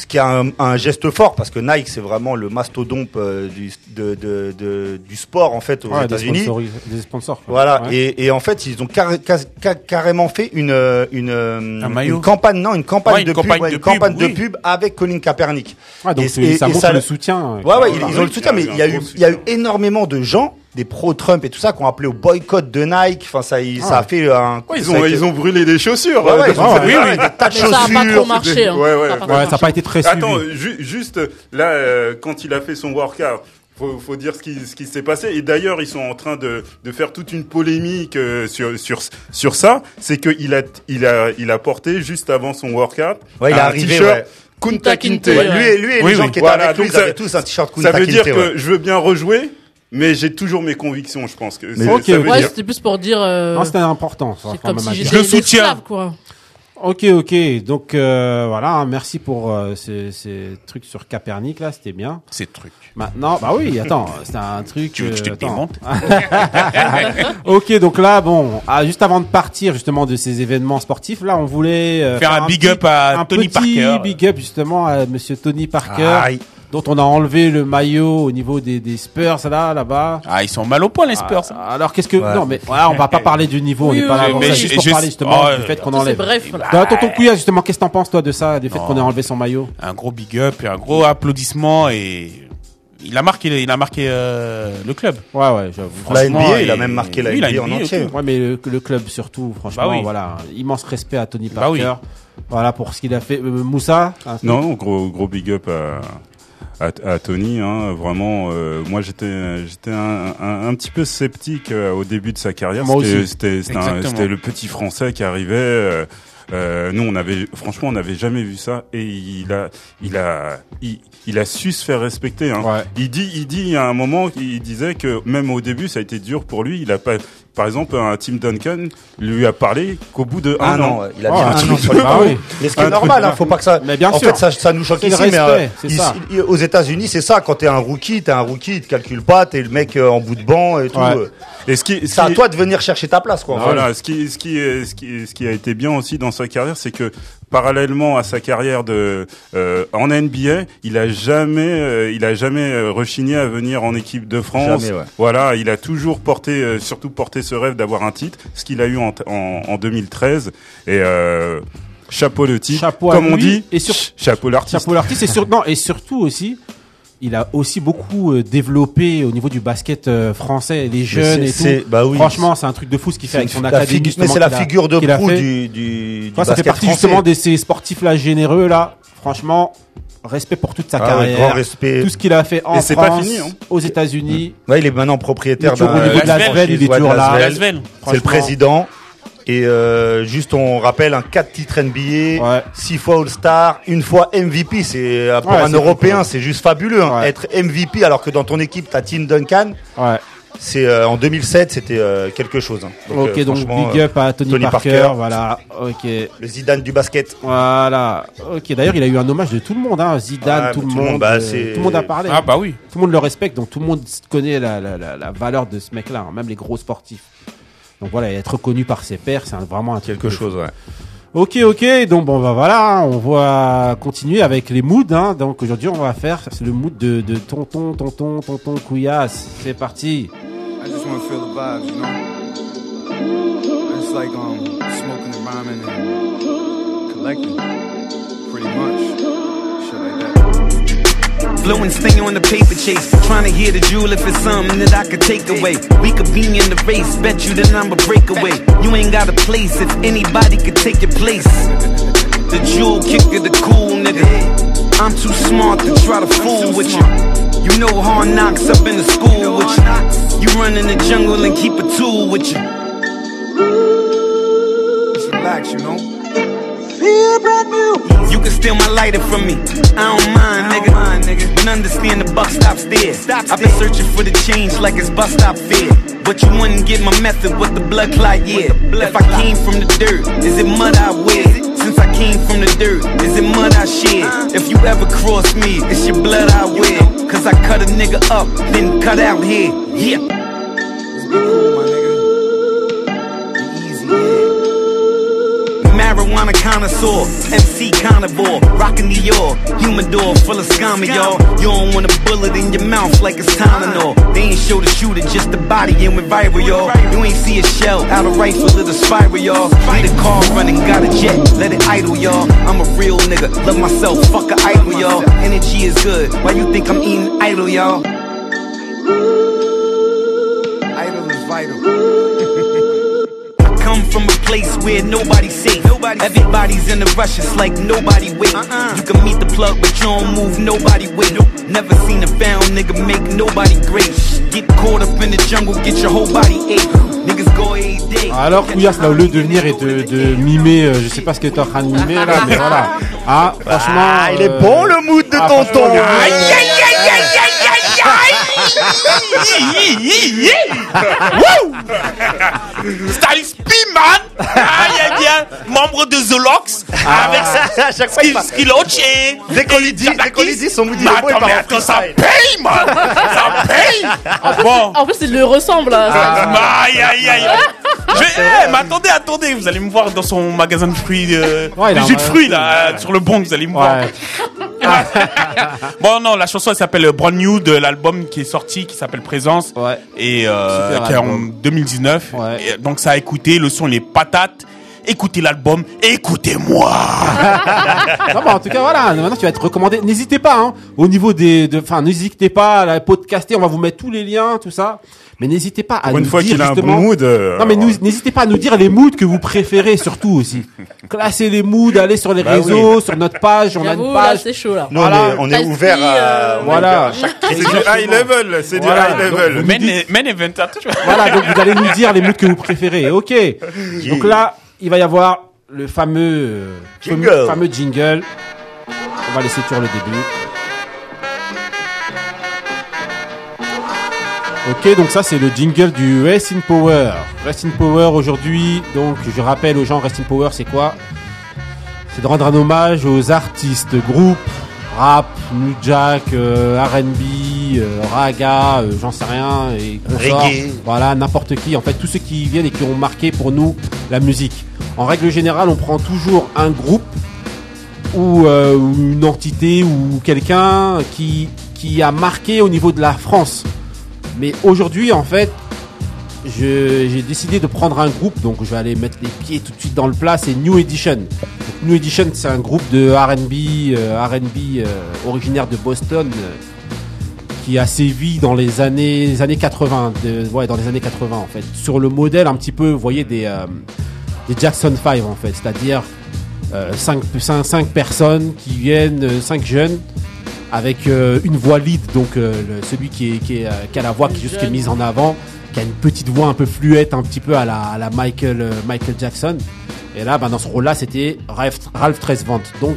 Ce qui est un, un geste fort parce que Nike c'est vraiment le mastodonte euh, du, de, de- de- du sport en fait aux
Ouais, des,
États-Unis.
des sponsors. quoi.
Voilà,
Ouais.
et, et en fait, ils ont carré- ca- ca- carrément fait une, euh, une, euh,
Un
une campagne, non, une campagne
Ouais, une
de
campagne
pub, ouais,
de
une
pub,
campagne de
oui.
pub avec Colin Kaepernick.
Ouais, donc
Et-
c'est-
et-
ça
et
montre
ça-
le soutien.
Ouais, ouais,
Ah,
ils, ils ont
oui,
le soutien,
il
mais il y a eu, il y a eu énormément de gens, des pro-Trump et tout ça, qui ont appelé au boycott de Nike. Enfin, ça, il- ça a fait un.
Ouais, ils
ça
ont, ils ont brûlé des chaussures.
Ouais,
euh,
ouais, ont
oui,
ouais, des tas de
Mais ça a pas
chaussures.
trop marché. hein.
Ouais, ouais.
Ça
ça n'a pas été très
Attends,
suivi.
ju- juste là, euh, quand il a fait son workout, faut, faut dire ce qui, ce qui s'est passé. Et d'ailleurs, ils sont en train de, de faire toute une polémique euh, sur, sur, sur ça. C'est qu'il a, il a, il a porté juste avant son workout
Ouais, il
un t-shirt
ouais.
Kunta
Kinte,
Kinte.
Ouais, lui et, lui et
Oui,
les gens
oui.
qui étaient
Voilà,
avec lui, ils avaient
ça-
tous un t-shirt
Ça
Kunta
veut dire
Kinte,
que
ouais.
je veux bien rejouer, mais j'ai toujours mes convictions, je pense. Que
Mais-
c'est-
Ok,
ça veut
ok.
Ouais,
dire-
c'était plus pour dire. euh,
Non, c'était important. ça,
comme
même
si
Je le soutiens.
quoi.
Ok, ok. Donc euh, voilà, merci pour euh, ces, ces trucs sur Capernic là, c'était bien.
Ces trucs.
Maintenant, bah oui, attends, c'est un truc.
Tu veux que je te démonte
Ok, donc là, bon, ah, juste avant de partir justement de ces événements sportifs, là, on voulait euh,
Faire un big
petit-
up à
un
Tony
petit
Parker.
big up justement à Monsieur Tony Parker,
Aïe.
Dont on a enlevé le maillot au niveau des, des Spurs là, là-bas.
Ah, ils sont mal au point, les Spurs. hein.
Ah, alors qu'est-ce que
Ouais.
non mais voilà, on va pas parler du niveau,
Oui,
on n'est pas
oui,
là
mais
ça, juste pour parler justement
oh,
du fait qu'on enlève.
bref. là.
Dans tonton Couilla, justement, qu'est-ce que t'en penses toi de ça, du fait qu'on ait enlevé son maillot
Un gros big up et un gros applaudissement et il a marqué, il a marqué euh, le club.
Ouais, ouais, j'avoue.
La
Franchement,
NBA, il a même marqué la
oui,
NBA en
et
entier.
Ouais, mais le, le club surtout, franchement,
Bah oui.
voilà, immense respect à Tony
Bah
Parker.
oui.
Voilà pour ce qu'il a fait. Euh, Moussa
Non, gros, gros big up à, à, à Tony. Hein, vraiment, euh, moi j'étais, j'étais un, un, un petit peu sceptique euh, au début de sa carrière. C'était-. C'était, le petit Français qui arrivait. euh, euh, nous, on avait, franchement, on n'avait jamais vu ça, et il a, il a, il, il a su se faire respecter. Hein.
Ouais.
Il dit, il dit à un moment, il disait que même au début, ça a été dur pour lui. Il a pas, par exemple, un Tim Duncan lui a parlé qu'au bout de
Un
un
an,
an.
ouais. il a dit
un
un
truc
an
de-
sur le banc.
oui.
Mais ce qui est normal, hein, faut pas que ça.
Mais bien
en
sûr.
fait, ça, ça nous choque mais euh, ici- aux États-Unis, c'est ça. Quand t'es un rookie, t'es un rookie, il te calcule pas, t'es le mec euh, en bout de banc et tout.
Ouais.
euh.
Et ce qui,
C'est à toi de venir chercher ta place, quoi.
Voilà, ce qui, ce qui, est- ce qui, ce qui a été bien aussi dans sa carrière, c'est que parallèlement à sa carrière de euh, en NBA, il a jamais, euh, il a jamais euh, rechigné à venir en équipe de France.
Jamais, ouais.
Voilà, il a toujours porté, euh, surtout porté ce rêve d'avoir un titre, ce qu'il a eu en, en, en 2013. Et euh, chapeau le titre,
Chapeau à
comme on dit,
et sur-
ch- chapeau l'artiste.
Chapeau l'artiste et sur non et surtout aussi il a aussi beaucoup euh, développé au niveau du basket euh, français les jeunes et
c'est-
tout.
bah oui.
Franchement, c'est un truc de fou ce qu'il fait avec son
la
académie.
mais c'est la figure de proue du, du, du
ça fait partie
français.
justement de ces sportifs là généreux là. Franchement, respect pour toute sa
Ah ouais,
carrière,
grand respect.
tout ce qu'il a fait en
Et c'est pas
France,
fini, hein.
aux États-Unis.
Ouais, il est maintenant propriétaire
Il est toujours
d'un-
au niveau
de
d'une
Lasvel,
il est toujours là.
C'est le président. Et euh, juste, on rappelle un 4 titres NBA,
Ouais.
6 fois All-Star, une fois MVP. C'est euh, pour
Ouais,
un Européen, c'est juste fabuleux. hein.
Ouais.
Être MVP alors que dans ton équipe t'as Tim Duncan,
Ouais.
c'est euh, en 2007, c'était euh, quelque chose. hein.
ok,
euh,
donc big up à Tony,
Tony
Parker,
Parker.
voilà. Ok.
le Zidane du basket.
Voilà. Ok. D'ailleurs, il a eu un hommage de tout le monde, hein. Zidane,
Ouais,
tout, le monde,
bah,
tout le monde a parlé.
Ah bah oui.
Tout le monde le respecte, donc tout le monde connaît la, la, la, la valeur de ce mec-là, hein, même les gros sportifs. Donc voilà, être reconnu par ses pairs, c'est vraiment un truc
Quelque chose, ouais.
Ok, ok, donc bon, bah voilà, hein, on va continuer avec les moods. Hein. Donc aujourd'hui, on va faire c'est le mood de, de tonton, tonton, tonton Couillasse. C'est parti.
I just want to feel the vibes, you know? It's like um, smoking and rhyming and collecting, pretty much.
And stay on the paper chase. Trying to hear the jewel if it's something that I could take away. We could be in the race, bet you the number breakaway. You ain't got a place if anybody could take your place. The jewel kicker, the cool nigga. I'm too smart to try to fool with you. You know hard knocks up in the school with you. You run in the jungle and keep a tool with you.
Just relax, you know.
Steal my lighter from me. I don't mind, nigga. Mind, nigga. But understand the buck stops there. I've been searching for the change like it's bus stop fare. But you wouldn't get my method with the blood clot, yeah. If I came from the dirt, is it mud I wear? Since I came from the dirt, is it mud I shed? If you ever cross me, it's your blood I wear. Cause I cut a nigga up, then cut out here. Yeah. Marijuana connoisseur, MC carnivore, rockin' Dior, humidor full of scammer, y'all. You don't want a bullet in your mouth like it's Tylenol. They ain't show the shooter, just the body and went viral, y'all. You ain't see a shell out of rifle of the spiral, y'all. Need a car running, got a jet, let it idle, y'all. I'm a real nigga, love myself, fuck a idol, y'all. Energy is good, why you think I'm eating idle, y'all? From a place where nobody's safe. Nobody Everybody's in a rush, it's like nobody wait. You can meet the plug, but you don't move, nobody wait. Never seen a found nigga make nobody great. Get caught up in the jungle, get your whole body ache. Niggas go every day.
Alors, Couillasse, là, au lieu de venir et de, de mimer, euh, je sais pas ce que t'es en train de mimer là, mais voilà. Ah, franchement.
Ah, il est
euh,
bon le mood de
ah,
tonton.
aïe, aïe, aïe, Style Spin, man Aïe, aïe, aïe. Membre de Zolox. Avec
à chaque fois. Dès qu'on lui dit, dès qu'on lui dit son mood, il
attends, ça paye, man Ça paye Ah bon
En plus, il le ressemble. hein.
Ah, Aïe, aïe, aïe. Je vais- eh, mais attendez, attendez, vous allez me voir dans son magasin de fruits, euh,
Ouais, il
de
a
jus
un-
de fruits, là, sur le bon, vous allez me voir.
Ouais.
Bon, non, la chanson, elle s'appelle Brand New de l'album qui est sorti, qui s'appelle Présence.
Ouais.
Et euh,
Super
qui est en
album.
2019.
Ouais.
Et donc, ça a écouté, le son, il est patate. Écoutez l'album, écoutez-moi.
Non, bah, en tout cas, voilà. Maintenant, tu vas être recommandé. N'hésitez pas, hein, au niveau des, de, enfin, n'hésitez pas à la podcaster. On va vous mettre tous les liens, tout ça. Mais n'hésitez pas à
Pour
nous
une fois
dire
qu'il a un bon mood. euh,
Non, mais n'hésitez pas à nous dire les moods que vous préférez, surtout aussi. Classez les moods, allez sur les
Bah
réseaux, sur notre page. On a une page.
c'est chaud, là.
Nous,
Voilà.
on est, on est
Tasty,
ouvert à.
euh,
Voilà.
C'est du high level, c'est
Voilà.
du high level.
Donc,
Men, men event, attends, tu vois.
Voilà, donc vous allez nous dire les moods que vous préférez. Ok. Donc là, il va y avoir le fameux euh,
Jingle.
fameux- fameux jingle. On va laisser sur le début. Ok, donc ça c'est le jingle du Rest in Power. Rest in Power aujourd'hui, donc je rappelle aux gens, Rest in Power c'est quoi? C'est de rendre un hommage aux artistes, groupes, rap, New Jack, euh, R&B, euh, raga, euh, j'en sais rien, et consorts. Voilà, n'importe qui. En fait, tous ceux qui viennent et qui ont marqué pour nous la musique. En règle générale, on prend toujours un groupe ou euh, une entité ou quelqu'un qui qui a marqué au niveau de la France. Mais aujourd'hui, en fait, j'ai décidé de prendre un groupe, donc je vais aller mettre les pieds tout de suite dans le plat. C'est New Edition. Donc, New Edition, c'est un groupe de R&B, euh, R&B euh, originaire de Boston, qui a sévi dans les années, années 80, de- ouais, dans les années 80 en fait, sur le modèle un petit peu, voyez, des, euh, des Jackson 5 en fait, c'est-à-dire 5 personnes qui viennent, 5 jeunes, avec euh, une voix lead, donc euh, celui qui, est, qui, euh, a la voix qui, juste est mise en avant, qui a une petite voix un peu fluette, un petit peu à la, Michael, euh, Michael Jackson. Et là, bah, dans ce rôle-là, c'était Ralph, Ralph Tresvant. Donc,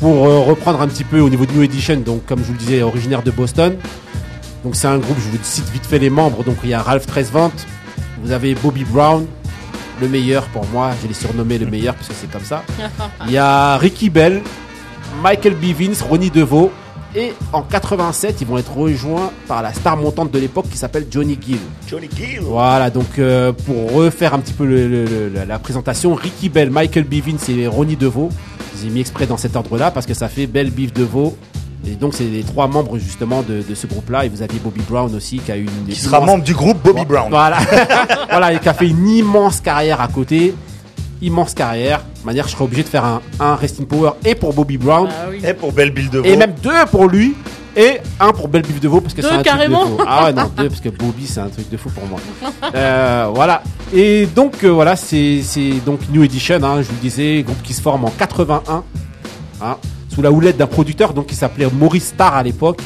pour euh, reprendre un petit peu au niveau de New Edition, donc comme je vous le disais, originaire de Boston. Donc c'est un groupe, je vous cite vite fait les membres. Donc il y a Ralph Tresvant, vous avez Bobby Brown, le meilleur pour moi, je l'ai surnommé le meilleur parce que c'est comme ça. Il y a Ricky Bell, Michael Bivins, Ronnie DeVoe. Et en 87, ils vont être rejoints par la star montante de l'époque qui s'appelle Johnny Gill.
Johnny Gill.
Voilà, donc euh, pour refaire un petit peu le- le- le- la, la présentation, Ricky Bell, Michael Bivins et Ronnie DeVoe. J'ai mis exprès dans cet ordre-là parce que ça fait Bell, Biv, DeVoe. Et donc c'est les trois membres justement de, de ce groupe-là. Et vous aviez Bobby Brown aussi qui a eu une
Qui sera
immense-
membre du groupe Bobby Brown.
Voilà, voilà, et qui a fait une immense carrière à côté. Immense carrière. De manière, je serais obligé de faire un, un Rest in Power et pour Bobby Brown.
Ah oui.
Et pour Belle Bill de
Et même deux pour lui et un pour Belle Biv de Veau parce que c'est un
carrément
truc de fou. Ah ouais non deux parce que Bobby c'est un truc de fou pour moi. Euh, voilà et donc euh, voilà c'est donc New Edition hein, je vous le disais groupe qui se forme en 81 hein, sous la houlette d'un producteur donc qui s'appelait Maurice Starr à l'époque.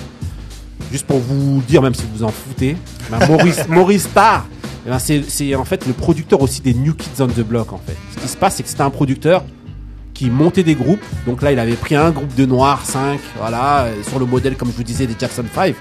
Juste pour vous dire même si vous en foutez, ben, Maurice Maurice Starr Eh ben, c'est c'est en fait le producteur aussi des New Kids on the Block en fait. Ce qui se passe, c'est que c'était un producteur qui montait des groupes. Donc là, il avait pris un groupe de noirs, 5, voilà, euh, sur le modèle, comme je vous disais, des Jackson 5.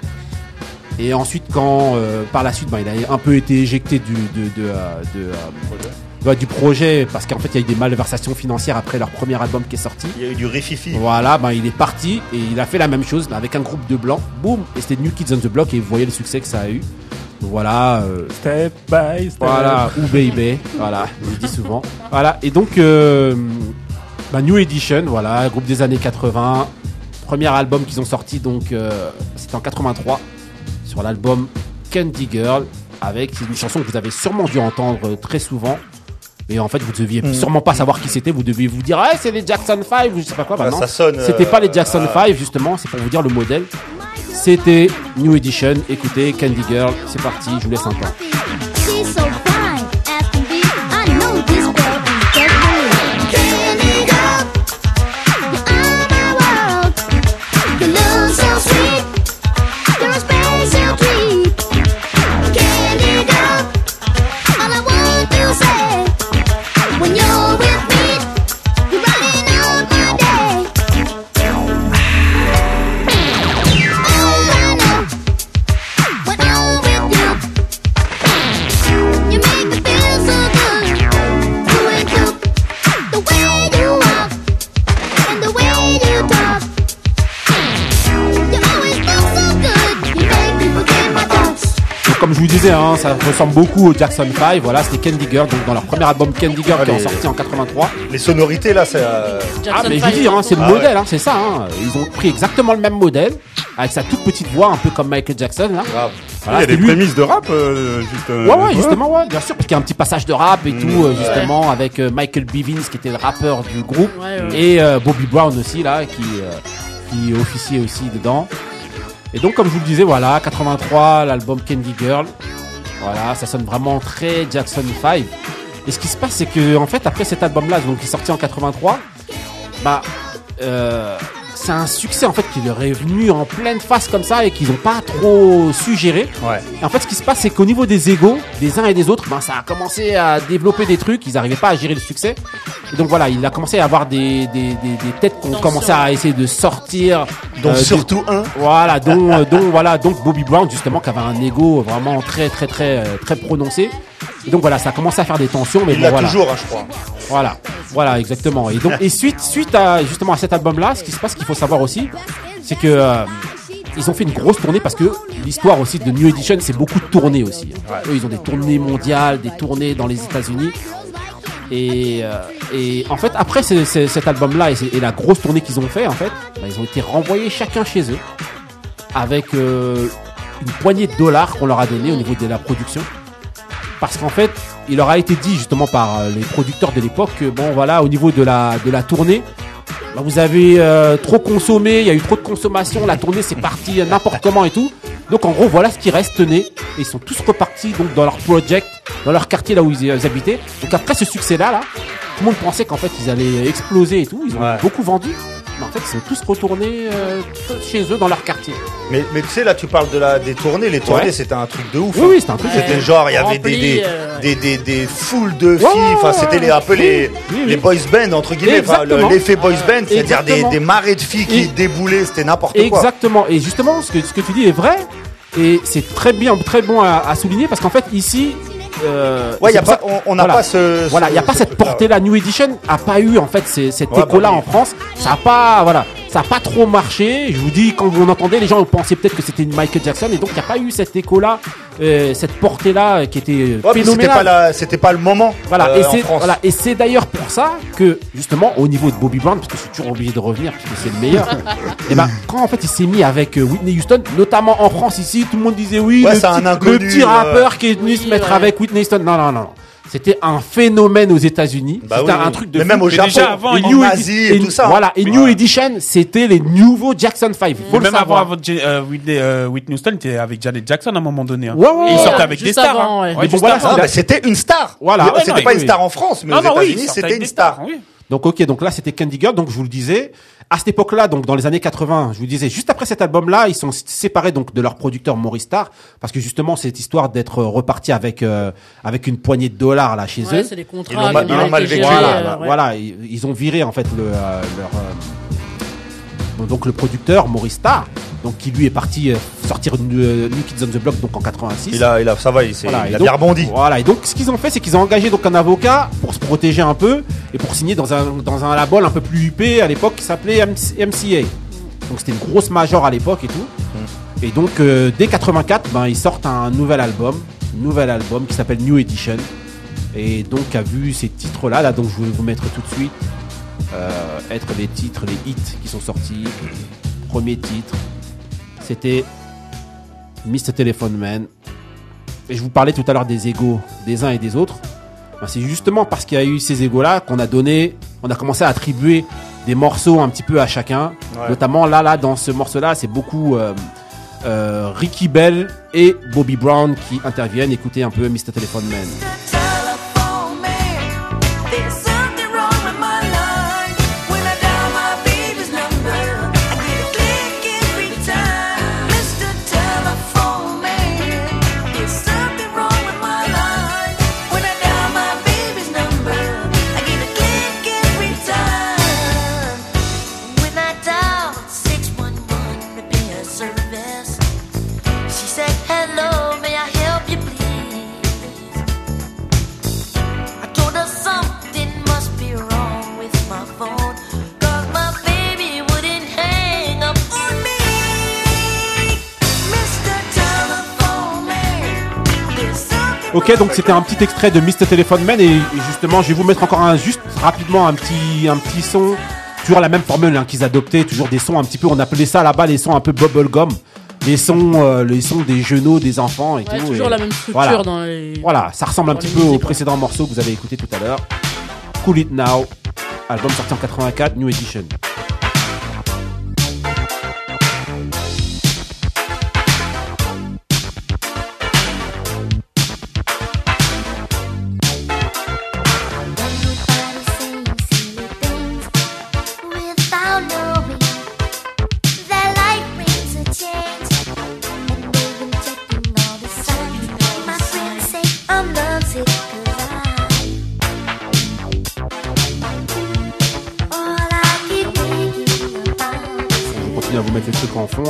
Et ensuite, quand euh, par la suite, ben, il a un peu été éjecté du, de, de, euh, de, euh, ouais, du projet parce qu'en fait, il y a eu des malversations financières après leur premier album qui est sorti.
Il y a eu du rififi.
Voilà, ben, il est parti et il a fait la même chose mais avec un groupe de blancs. Boum, et c'était New Kids on the Block et vous voyez le succès que ça a eu. Donc Voilà, euh,
Step by step.
voilà, ou baby, voilà, je le dis souvent. Voilà, et donc euh, bah, New Edition, voilà, groupe des années 80, premier album qu'ils ont sorti, donc euh, c'était en 83 sur l'album Candy Girl, avec une chanson que vous avez sûrement dû entendre euh, très souvent. Et en fait, vous deviez sûrement pas savoir qui c'était. Vous deviez vous dire, ah, c'est les Jackson 5 ou je sais pas quoi. Bah
Ouais,
non,
ça sonne, euh,
C'était pas les Jackson 5 justement. C'est pour vous dire le modèle. C'était New Edition. Écoutez, Candy Girl, c'est parti. Je vous laisse un temps. Disais, hein, ça ressemble beaucoup aux Jackson 5. Voilà, c'était Candy Girl, donc dans leur premier album Candy Girl qui est sorti en 83.
Les sonorités là, c'est. euh,
Ah, mais je hein, c'est le
Ah ouais.
modèle, hein, c'est ça. Hein. Ils ont pris exactement le même modèle, avec sa toute petite voix, un peu comme Michael Jackson. Là.
grave.
Voilà,
il y a des
lui.
prémices de rap, euh, juste. euh,
Ouais, ouais, justement, ouais, bien sûr, parce qu'il y a un petit passage de rap et
Mmh,
tout, euh, justement, avec euh, Michael Bivins, qui était le rappeur du groupe,
Ouais, ouais.
et euh, Bobby Brown aussi, là, qui, euh, qui officiait aussi dedans. Et donc, comme je vous le disais, voilà, 83, l'album Candy Girl. Voilà, ça sonne vraiment très Jackson 5. Et ce qui se passe, c'est que, en fait, après cet album-là, donc, qui est sorti en 83, bah, euh, c'est un succès, en fait, qui leur est venu en pleine face comme ça et qu'ils n'ont pas trop su gérer.
Ouais.
Et en fait, ce qui se passe, c'est qu'au niveau des égaux, des uns et des autres, ben, ça a commencé à développer des trucs. Ils n'arrivaient pas à gérer le succès. Et donc voilà, il a commencé à avoir des, des, des, des têtes qui ont commencé à essayer de sortir.
Donc
euh,
surtout un.
voilà, dont, euh, dont voilà, donc Bobby Brown justement qui avait un ego vraiment très très très euh, très prononcé. Et donc voilà, ça a commencé à faire des tensions, mais
Il
bon,
l'a
voilà.
toujours, hein, je crois.
Voilà, voilà, exactement. Et donc, et suite, suite à justement à cet album-là, ce qui se passe, qu'il faut savoir aussi, c'est que euh, ils ont fait une grosse tournée parce que l'histoire aussi de New Edition, c'est beaucoup de tournées aussi. Eux, ils ont des tournées mondiales, des tournées dans les États-Unis. Et, euh, et en fait, après ce- ce- cet album-là et, et la grosse tournée qu'ils ont fait, en fait, bah, ils ont été renvoyés chacun chez eux avec euh, une poignée de dollars qu'on leur a donné au niveau de la production. Parce qu'en fait, il leur a été dit justement par euh, les producteurs de l'époque que bon voilà, au niveau de la de la tournée, bah, vous avez euh, trop consommé, il y a eu trop de consommation, la tournée c'est parti n'importe comment et tout. Donc en gros voilà ce qui reste tenait et ils sont tous repartis donc dans leur project, dans leur quartier là où ils, ils habitaient. Donc après ce succès là là, tout le monde pensait qu'en fait ils allaient exploser et tout, ils ont
Ouais.
beaucoup vendu. Mais en fait ils sont tous retournés euh, chez eux dans leur quartier.
Mais, mais tu sais, là, tu parles de la, des tournées. Les tournées,
Ouais.
c'était un truc de ouf.
Oui
hein.
oui c'était un truc.
C'était genre, il y avait des,
Rempli,
des,
euh,
des, des, des foules de filles.
Ouais, ouais,
Enfin,
ouais,
c'était les, un peu les,
oui,
les boys band, entre guillemets. Enfin, l'effet boys band, c'est-à-dire des, des marées de filles qui
Et-
déboulaient. C'était n'importe quoi.
Exactement. Et justement, ce que, ce que tu dis est vrai. Et c'est très bien, très bon à, à souligner parce qu'en fait, ici. Euh,
Ouais, y a
ça-
pas, on- n'a
voilà.
pas ce.
Voilà, il n'y a pas
ce
cette portée-là. New Edition a pas eu en fait ces- cet
Ouais,
écho-là
bah
en France. Ça a pas, voilà, ça a pas trop marché. Je vous dis, quand vous entendez, les gens pensaient peut-être que c'était une Michael Jackson, et donc il n'y a pas eu cet écho-là, euh, cette portée-là euh, qui était euh,
Ouais, c'était
phénoménale.
pas, c'était pas le moment.
Voilà,
euh,
et c'est voilà, et c'est d'ailleurs pour ça que justement au niveau de Bobby Brown, parce que je suis toujours obligé de revenir parce que c'est le meilleur. et ben quand en fait il s'est mis avec Whitney Houston, notamment en France ici, tout le monde disait oui,
Ouais,
le,
c'est un
petit,
inconnu,
le petit
euh,
rappeur qui est venu se mettre
ouais.
avec Whitney Houston. Non non non, non. C'était un phénomène aux États-Unis.
Bah
c'était
oui,
un
oui.
truc de
Mais
fou.
même au Japon,
déjà avant,
en
il-
New
Asie
Edi-
et tout ça.
Voilà, et
Mais-
New Edition, c'était les nouveaux Jackson 5. Faut le
Même avant,
savoir.
avant euh, Whitney, euh, Whitney Houston était avec Janet Jackson à un moment donné. hein.
Ouais, ouais,
Et il
ouais.
sortait avec des stars.
avant,
hein.
bon, voilà,
avant.
Ah, bah, c'était une star.
Voilà.
Le-
Ouais,
C'était pas une star en France, mais
Non,
aux
non, oui, il
États-Unis, c'était une star.
Donc ok, donc là c'était Candy Girl, donc je vous le disais. À cette époque-là, donc dans les années 80, je vous disais, juste après cet album-là, ils sont séparés donc de leur producteur Maurice Starr, parce que justement cette histoire d'être reparti avec euh, avec une poignée de dollars là chez
Ouais,
eux.
c'est des contrats.
Ils l'ont mal-
qui ont
ils l'ont mal vécu.
Voilà,
euh, ouais.
voilà, ils, ils ont viré en fait le euh, leur euh, donc le producteur Maurice Starr, donc qui lui est parti euh, sortir New, euh, New Kids on the Block donc en 86.
Il a, il a, ça va, il,
Voilà,
il a
donc-
bien rebondi.
Voilà, et donc ce qu'ils ont fait, c'est qu'ils ont engagé donc un avocat pour se protéger un peu et pour signer dans un dans un label un peu plus huppé à l'époque qui s'appelait MC MCA. Donc c'était une grosse major à l'époque et tout.
Mm.
Et donc euh, dès 84, ben ils sortent un nouvel album, un nouvel album qui s'appelle New Edition. Et donc a vu ces titres là, là donc je vais vous mettre tout de suite euh, être les titres, les hits qui sont sortis. Premier titre, c'était Mr. Telephone Man. Et je vous parlais tout à l'heure des égaux des uns et des autres. Ben, c'est justement parce qu'il y a eu ces égaux-là qu'on a donné, on a commencé à attribuer des morceaux un petit peu à chacun.
Ouais.
Notamment là, là, dans ce morceau-là, c'est beaucoup euh, euh, Ricky Bell et Bobby Brown qui interviennent. Écoutez un peu Mr. Telephone Man. Ok, donc c'était un petit extrait de Mr. Telephone Man et et justement, je vais vous mettre encore un juste rapidement un petit un petit son. Toujours la même formule hein, qu'ils adoptaient, toujours des sons un petit peu. On appelait ça là-bas les sons un peu bubblegum, les sons euh, les sons des genoux des enfants et
Ouais,
tout.
toujours
et
la même structure
voilà.
dans les.
Voilà, ça ressemble un petit peu au précédent morceau que vous avez écouté tout à l'heure. Cool It Now, album sorti en 84, New Edition.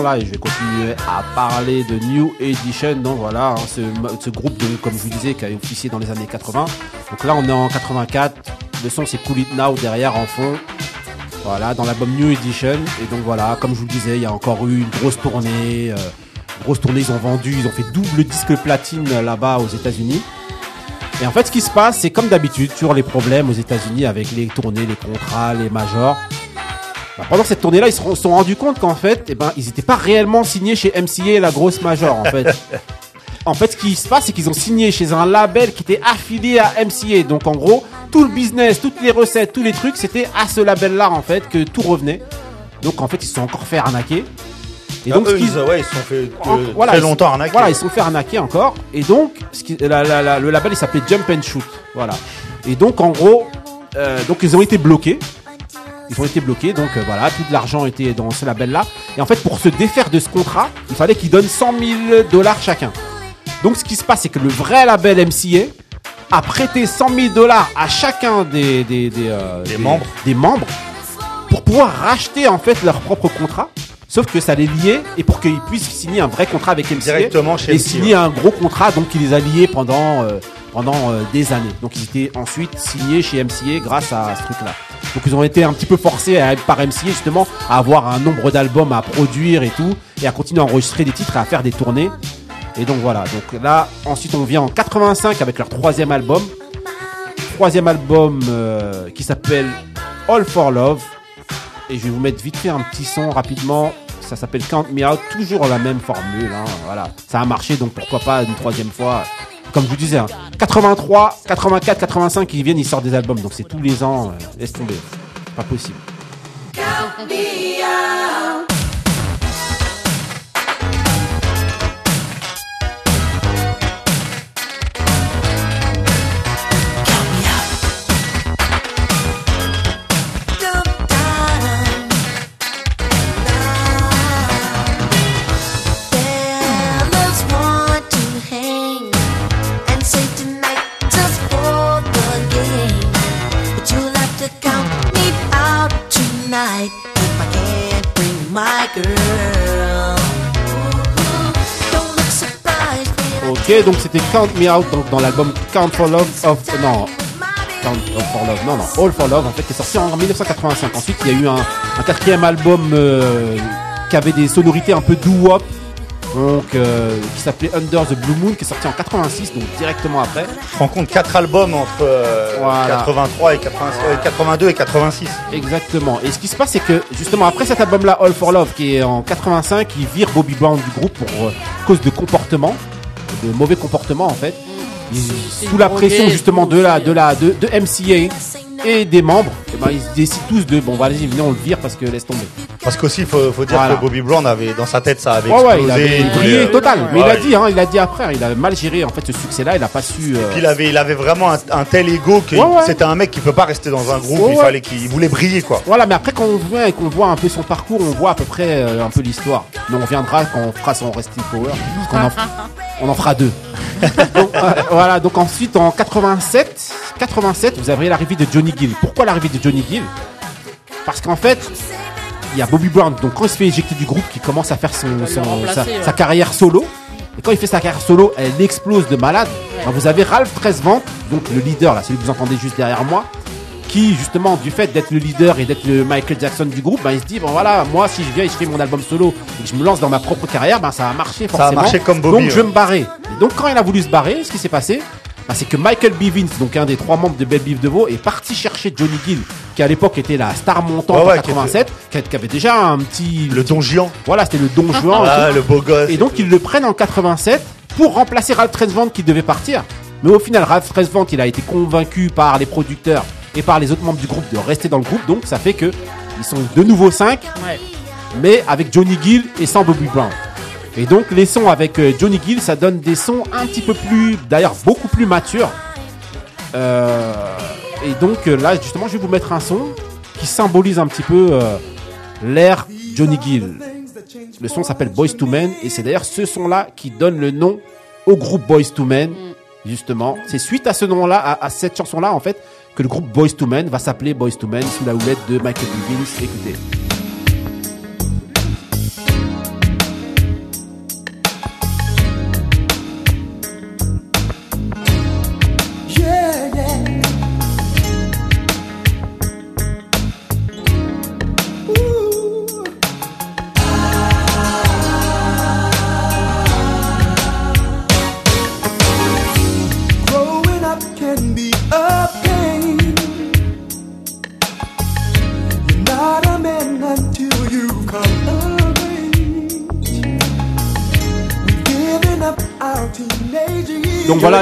Là et je vais continuer à parler de New Edition. Donc voilà, hein, ce, ce groupe, donc, comme je vous disais, qui a officié dans les années 80. Donc là, on est en 84. Le son, c'est Cool It Now derrière en fond. Voilà, dans l'album New Edition. Et donc voilà, comme je vous le disais, il y a encore eu une grosse tournée. euh, grosse tournée, ils ont vendu, ils ont fait double disque platine euh, là-bas aux États-Unis. Et en fait, ce qui se passe, c'est comme d'habitude, sur les problèmes aux États-Unis avec les tournées, les contrats, les majors. Pendant cette tournée-là, ils se sont- rendus compte qu'en fait, eh ben, ils n'étaient pas réellement signés chez MCA, la grosse major, en fait. en fait, ce qui se passe, c'est qu'ils ont signé chez un label qui était affilié à MCA. Donc, en gros, tout le business, toutes les recettes, tous les trucs, c'était à ce label-là, en fait, que tout revenait. Donc, en fait, ils se sont encore fait arnaquer. Et donc,
Ah, eux,
qu'ils-
ils, ouais, ils se sont fait
en-
euh,
voilà,
très longtemps arnaquer.
Voilà, ils se sont fait arnaquer encore. Et donc, ce qui- la- la- la- le label, il s'appelait Jump and Shoot. Voilà. Et donc, en gros, euh, donc ils ont été bloqués. Ils ont été bloqués, donc euh, voilà, tout l'argent était dans ce label-là. Et en fait, pour se défaire de ce contrat, il fallait qu'ils donnent 100 000 dollars chacun. Donc, ce qui se passe, c'est que le vrai label MCA a prêté 100 000 dollars à chacun des, des, des, euh,
Des membres.
des membres pour pouvoir racheter en fait leur propre contrat. Sauf que ça les liait et pour qu'ils puissent signer un vrai contrat avec MCA
Directement chez
et
MCA,
signer un gros contrat donc qui les a liés pendant euh, pendant euh, des années. Donc ils étaient ensuite signés chez MCA grâce à ce truc-là. Donc ils ont été un petit peu forcés par MCA justement à avoir un nombre d'albums à produire et tout et à continuer à enregistrer des titres et à faire des tournées. Et donc voilà. Donc là ensuite on vient en 85 avec leur troisième album. Troisième album euh, qui s'appelle All for Love. Et je vais vous mettre vite fait un petit son rapidement. Ça s'appelle Count Me Out, toujours la même formule. hein, Voilà, ça a marché, donc pourquoi pas une troisième fois. Comme je vous disais, hein, 83, 84, 85, ils viennent, ils sortent des albums, donc c'est tous les ans. euh, laisse tomber, pas possible. Ok, donc c'était Count Me Out donc dans l'album Count for Love of non Count for Love non non All for Love en fait qui est sorti en 1985. Ensuite il y a eu un, un quatrième album euh, qui avait des sonorités un peu doo wop donc euh, qui s'appelait Under the Blue Moon qui est sorti en 86 donc directement après.
Tu rends compte, 4 albums entre euh,
Voilà.
83 et 80 euh, 82 et 86.
Exactement. Et ce qui se passe, c'est que justement après cet album-là, All for Love, qui est en 85, il vire Bobby Brown du groupe pour euh, cause de comportement, de mauvais comportement en fait. Sous la pression
et
justement de la de la de, de MCA et des membres, eh ben, ils décident tous de bon vas-y venez on le vire parce que laisse tomber.
Parce qu'aussi, il faut, faut dire
Voilà.
que Bobby Brown avait, dans sa tête, ça avait
Ouais ouais,
explosé.
il avait
il
brillé
euh,
total. Mais il a dit hein, il a dit après, il a mal géré en fait ce succès-là, il a pas su. euh,
Puis il avait, il avait vraiment un, un tel ego que
Ouais, ouais.
c'était un mec qui peut pas rester dans un groupe.
Ouais,
il fallait qu'il il voulait briller quoi.
Voilà, mais après quand on voit et qu'on voit un peu son parcours, on voit à peu près euh, un peu l'histoire. Mais on reviendra quand on fera son Resting Power. qu'on en, on en fera deux. donc, euh, voilà, donc ensuite en 87, 87, vous avez l'arrivée de Johnny Gill. Pourquoi l'arrivée de Johnny Gill? Parce qu'en fait, il y a Bobby Brown, donc quand il se fait éjecter du groupe, qui commence à faire son, son- sa,
ouais.
sa carrière solo. Et quand il fait sa carrière solo, elle explose de malade. Alors, vous avez Ralph Tresvant, donc le leader, là, celui que vous entendez juste derrière moi, qui justement du fait d'être le leader et d'être le Michael Jackson du groupe, ben, il se dit bon voilà moi si je viens et je fais mon album solo et que je me lance dans ma propre carrière, ben ça va marcher
Ça a
forcément.
marché comme Bobby,
Donc je vais me barrer. Et donc quand il a voulu se barrer, ce qui s'est passé, ben, c'est que Michael B. Vince, donc un des trois membres de Belle Beef DeVoe, est parti chercher Johnny Gill, qui à l'époque était la star montante
Ouais, ouais,
en 87, qui, qui avait déjà un petit
Le Don Juan.
voilà c'était le don juan. et
Ah, le beau gosse.
Et donc ils le prennent en 87 pour remplacer Ralph Tresvant qui devait partir. Mais au final, Ralph Tresvant, il a été convaincu par les producteurs et par les autres membres du groupe de rester dans le groupe. Donc ça fait que ils sont de nouveau 5,
Ouais.
mais avec Johnny Gill et sans Bobby Brown. Et donc les sons avec euh, Johnny Gill, ça donne des sons un petit peu plus, d'ailleurs beaucoup plus matures. Euh, et donc euh, là, justement, je vais vous mettre un son qui symbolise un petit peu euh, l'ère Johnny Gill. Le son s'appelle Boys to Men et c'est d'ailleurs ce son-là qui donne le nom au groupe Boys to Men. Justement, c'est suite à ce nom-là, à, cette chanson-là en fait, que le groupe Boys to Men va s'appeler Boys to Men sous la houlette de Michael. Vince. Écoutez.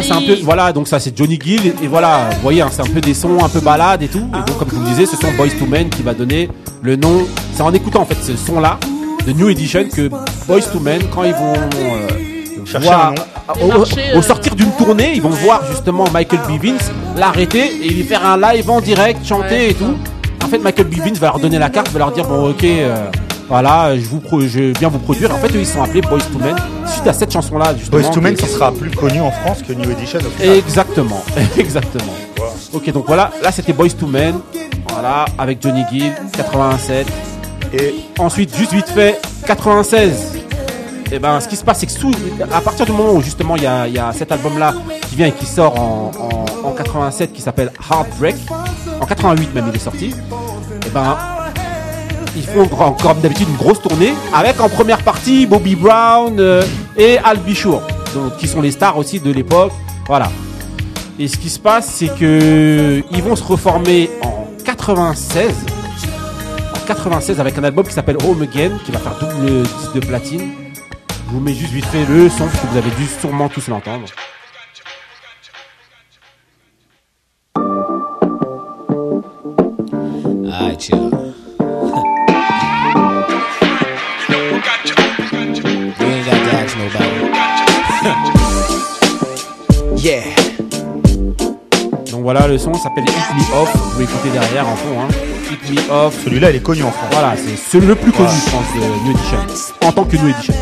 Voilà, c'est un peu, voilà, donc ça c'est Johnny Gill et, et voilà, vous voyez, hein, c'est un peu des sons un peu balades et tout. Et donc comme je vous le disais, ce sont Boys to Men qui va donner le nom. C'est en écoutant en fait ce son-là de New Edition que Boys to Men, quand ils vont euh,
Chercher
voir
nom.
au,
euh,
sortir d'une tournée, ils vont voir justement Michael B. Vince l'arrêter et lui faire un live en direct, chanter
Ouais,
et tout. En fait, Michael B. Vince va leur donner la carte, va leur dire bon ok, euh, voilà, je vous pro- je viens vous produire. En fait, eux, ils sont appelés Boys to Men suite à cette chanson-là justement.
Boys to Men
qui-
sera plus connu en France que New Edition.
Exactement, exactement. Ok, donc voilà, là c'était Boys to Men, voilà, avec Johnny Gill, 87.
Et
Ensuite, juste vite fait, 96. Et ben, ce qui se passe, c'est que sous, à partir du moment où justement il y a, il y a cet album-là qui vient et qui sort en, en, en 87, qui s'appelle Heartbreak, en 88 même il est sorti. Et ben, ils font encore d'habitude une grosse tournée avec en première partie Bobby Brown euh, et Al Bichour, donc qui sont les stars aussi de l'époque. Voilà. Et ce qui se passe, c'est que ils vont se reformer en 96. En 96 avec un album qui s'appelle Home Again, qui va faire double disque de platine. Je vous mets juste vite fait le son, parce que vous avez dû sûrement tous l'entendre.
Y'all. Yeah.
Donc voilà, le son s'appelle Hit Me Off. Vous pouvez écouter derrière en fond. Hein. Hit Me Off.
celui-là, il est connu en France.
Voilà, c'est celui le plus connu, je pense, de New Edition. En tant que New Edition.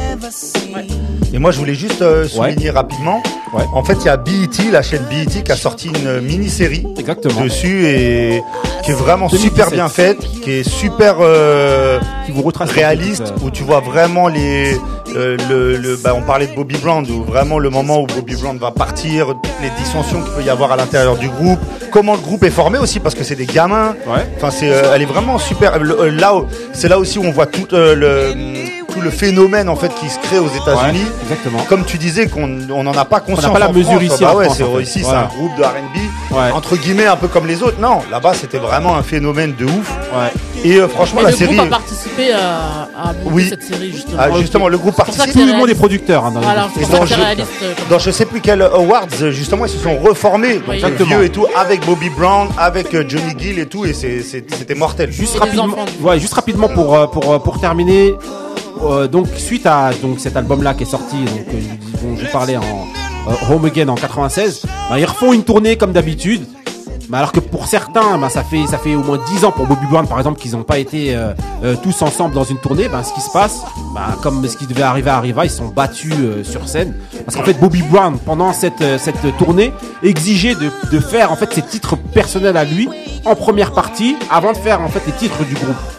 Et moi, je voulais juste euh, souligner rapidement.
Ouais.
En fait, il y a BET, la chaîne BET, qui a sorti une mini-série
Exactement.
dessus et qui est vraiment
2017.
super bien faite, qui est super euh,
Qui vous retrace
réaliste, où tu vois vraiment les, euh, le, le, bah, on parlait de Bobby Brown, où vraiment le moment où Bobby Brown va partir, les dissensions qu'il peut y avoir à l'intérieur du groupe, comment le groupe est formé aussi, parce que c'est des gamins.
Ouais.
Enfin, c'est, euh, elle est vraiment super. Là, c'est là aussi où on voit tout le tout le phénomène en fait qui se crée aux États-Unis.
Ouais, exactement.
Comme tu disais qu'on on n'en a pas conscience.
pas la
en
mesure
France.
ici
Bah ouais,
France,
c'est
en fait.
ici c'est un groupe de R&B
Ouais.
entre guillemets un peu comme les autres. Non, là-bas c'était vraiment un phénomène de ouf.
Ouais.
Et euh, franchement
Et
la
le
série.
groupe a participé à, à monter
Oui.
cette série justement.
Ah, justement, le groupe participe.
c'est
Tout le monde est producteur hein, dans
Voilà,
dans je-
réaliste. comme
Dans je sais plus quel awards, justement, ils se sont reformés, donc
Oui.
vieux et tout, avec Bobby Brown, avec euh, Johnny Gill et tout, et c'était mortel.
Juste rapidement, ouais, juste rapidement pour euh, pour pour terminer. Euh, donc suite à cet album là qui est sorti, euh, dont j'ai parlé en euh, Home Again en 96, bah, ils refont une tournée comme d'habitude. Mais alors que pour certains, bah, ça fait au moins 10 ans pour Bobby Brown par exemple qu'ils n'ont pas été tous ensemble dans une tournée. Bah, ce qui se passe, bah, comme ce qui devait arriver arriva, ils sont battus sur scène parce qu'en fait Bobby Brown pendant cette cette tournée exigeait de, de faire en fait ses titres personnels à lui en première partie avant de faire en fait les titres du groupe.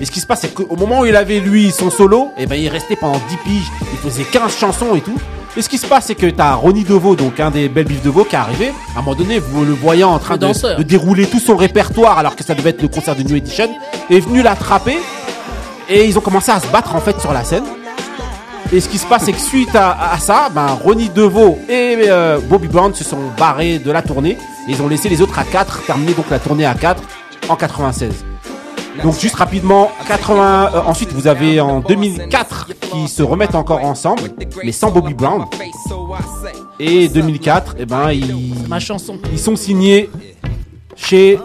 Et ce qui se passe, c'est qu'au moment où il avait lui son solo, et ben il restait pendant 10 piges, il faisait 15 chansons et tout. Et ce qui se passe, c'est que t'as Ronnie Deveau, donc un des belles bifs Deveau, qui est arrivé. À un moment donné, vous le voyant en train de, dérouler tout son répertoire, alors que ça devait être le concert de New Edition, est venu l'attraper. Et ils ont commencé à se battre en fait sur la scène. Et ce qui se passe, c'est que suite à, à ça, ben, Ronnie Deveau et euh, Bobby Brown se sont barrés de la tournée. Et ils ont laissé les autres à 4, terminer donc la tournée à 4 en 96. Donc juste rapidement, 80, euh, ensuite vous avez en 2004 qui se remettent encore ensemble, mais sans Bobby Brown. Et 2004, eh ben ils,
Ma chanson.
ils sont signés chez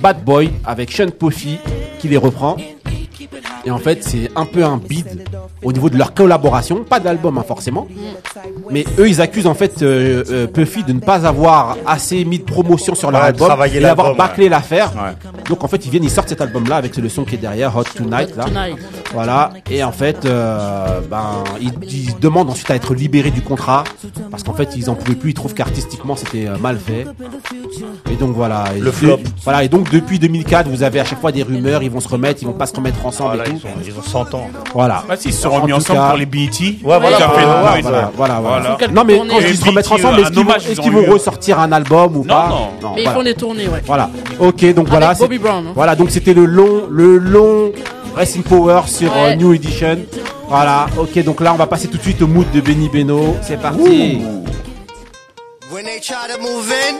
Bad Boy avec Sean Puffy qui les reprend. Et en fait, c'est un peu un bide au niveau de leur collaboration, pas d'album hein, forcément. Mais eux, ils accusent en fait euh, euh, Puffy de ne pas avoir assez mis de promotion sur leur
Ouais,
album et d'avoir bâclé l'affaire.
Ouais.
Donc en fait, ils viennent, ils sortent cet album-là avec le son qui est derrière, Hot Tonight là. Voilà. Et en fait, euh, ben, ils, ils demandent ensuite à être libérés du contrat parce qu'en fait, ils en pouvaient plus. Ils trouvent qu'artistiquement, c'était mal fait. Et donc voilà. Et
Le
de-
flop.
Voilà. Et donc depuis 2004, vous avez à chaque fois des rumeurs. Ils vont se remettre, ils vont pas se remettre ensemble
Voilà,
et
ils,
tout.
ont, ils ont 100 ans.
Voilà.
Bah si, ils
En
remis
tout
ensemble
cas-
pour les BET.
Ouais, voilà,
Ils
pour- ouais,
voilà, voilà.
Ils
Non mais quand je dis
Et
se remettre ensemble, est-ce
un
qu'ils vont,
hommage,
est-ce
ils
qu'ils
ont
vont ressortir un album ou
Non,
pas
non.
Mais ils font des tournées, ouais.
Voilà. Ok, donc voilà.
Avec
c'est-
Bobby Brown. hein.
Voilà, donc c'était le long, le long Racing Power sur euh. New Edition. Voilà. Ok, donc là on va passer tout de suite au mood de Benny Beno. C'est parti.
When they try to move in,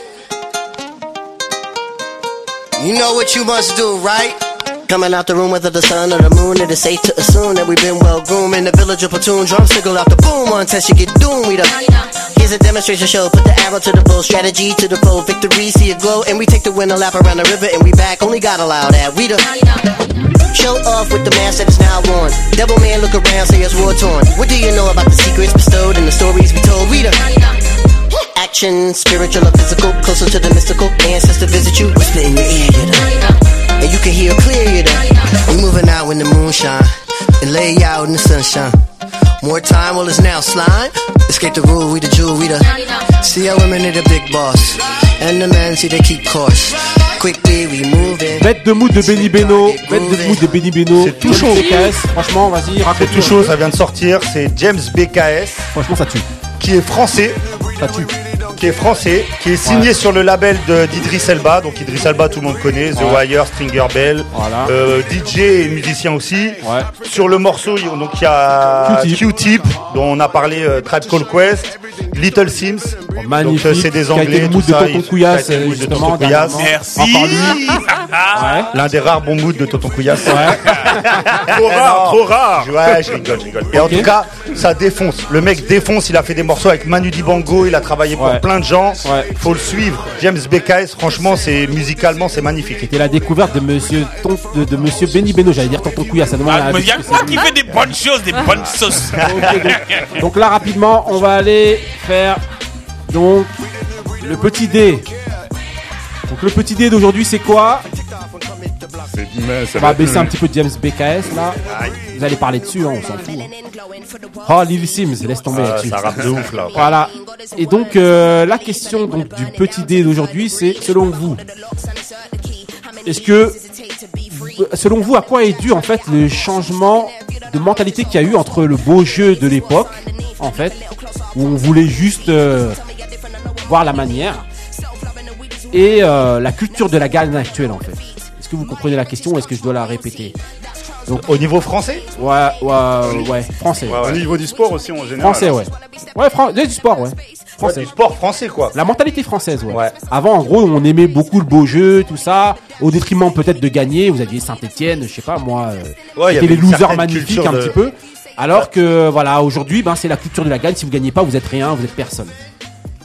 you know what you must do, right? Coming out the room whether the sun or the moon, it is safe to assume that we've been well groomed in the village of platoon. Drum signal out the boom, one test you get doomed. We the here's a demonstration show. Put the arrow to the bow, strategy to the foe, victory see it glow, and we take the winner lap around the river and we back. Only God allow that. We the Show off with the mask that is now worn. Devil man look around, say it's war torn. What do you know about the secrets bestowed and the stories we told? We the action, spiritual or physical, closer to the mystical. Ancestor visit you, whisper in your ear, you know. And you can hear clear, you know. We moving out when the moon shine and lay out in the sunshine. More time, well it's now slime. Escape the rule, we the jewel, we the. See our women, they the big boss. And the men, see they keep course. Quickly we moving.
Bête de mood de Benny Beno. Bête de mood de Benny Beno.
C'est tout chaud.
BKS. Franchement, vas-y, raconte
C'est tout chaud, ça vient de sortir. C'est James BKS,
Franchement, ça tue.
qui est français,
Ça tue.
Qui est français, qui est signé sur le label de- d'Idris Elba. Donc Idris Elba, tout le monde connaît, The
Ouais.
Wire, Stringer Bell,
Voilà.
euh, DJ et musicien aussi.
Ouais.
Sur le morceau, il donc il y a
Q-Tip.
Dont on a parlé, euh, Tribe Called Quest, Little Sims.
Magnifique.
Donc euh, c'est des Anglais, tout
de
ça.
Tonton Couillasse,
de Tonton Couillasse.
dernièrement.
Merci.
L'un des rares bons moods de Tonton Couillasse.
Ouais.
Trop rare, trop rare.
Ouais, je rigole, je rigole. Et en tout cas, ça défonce. Le mec défonce, il a fait des morceaux avec Manu Dibango, il a travaillé pour
Ouais.
plein de gens.
Ouais.
Faut le suivre. James BKS, franchement, c'est musicalement, c'est magnifique.
C'était la découverte de monsieur, Ton- de, de monsieur Benny Beno. J'allais dire Tonton demande
Ah,
à
mais il y a qui fait des bonnes choses, des bonnes sauces.
Donc, donc là rapidement on va aller faire donc le petit dé. Donc le petit dé d'aujourd'hui c'est quoi?
Mais ça
On va
va
baisser un petit peu James BKS là. Vous allez parler dessus, hein, on s'en fout. hein. Oh Lil Sims, laisse tomber
Ah,
là-dessus.
ça rappe de ouf là.
Voilà. Et donc euh, la question donc du petit dé d'aujourd'hui c'est selon vous est-ce que, selon vous, à quoi est dû en fait le changement de mentalité qu'il y a eu entre le beau jeu de l'époque, en fait, où on voulait juste euh, voir la manière, et euh, la culture de la gagne actuelle, en fait? Que vous comprenez la question ou est-ce que je dois la répéter
Donc, au niveau français
Ouais, ouais, ouais, français.
Au niveau du sport aussi en général.
Français, ouais. Ouais, fran- du sport, ouais. Français.
du sport français, quoi.
La mentalité française, ouais. Avant, en gros, on aimait beaucoup le beau jeu, tout ça, au détriment peut-être de gagner. Vous aviez Saint-Etienne, je sais pas, moi, euh,
Ouais, il y
c'était
avait
les losers magnifiques un petit peu. Alors que, voilà, aujourd'hui, ben, c'est la culture de la gagne. Si vous gagnez pas, vous êtes rien, vous êtes personne.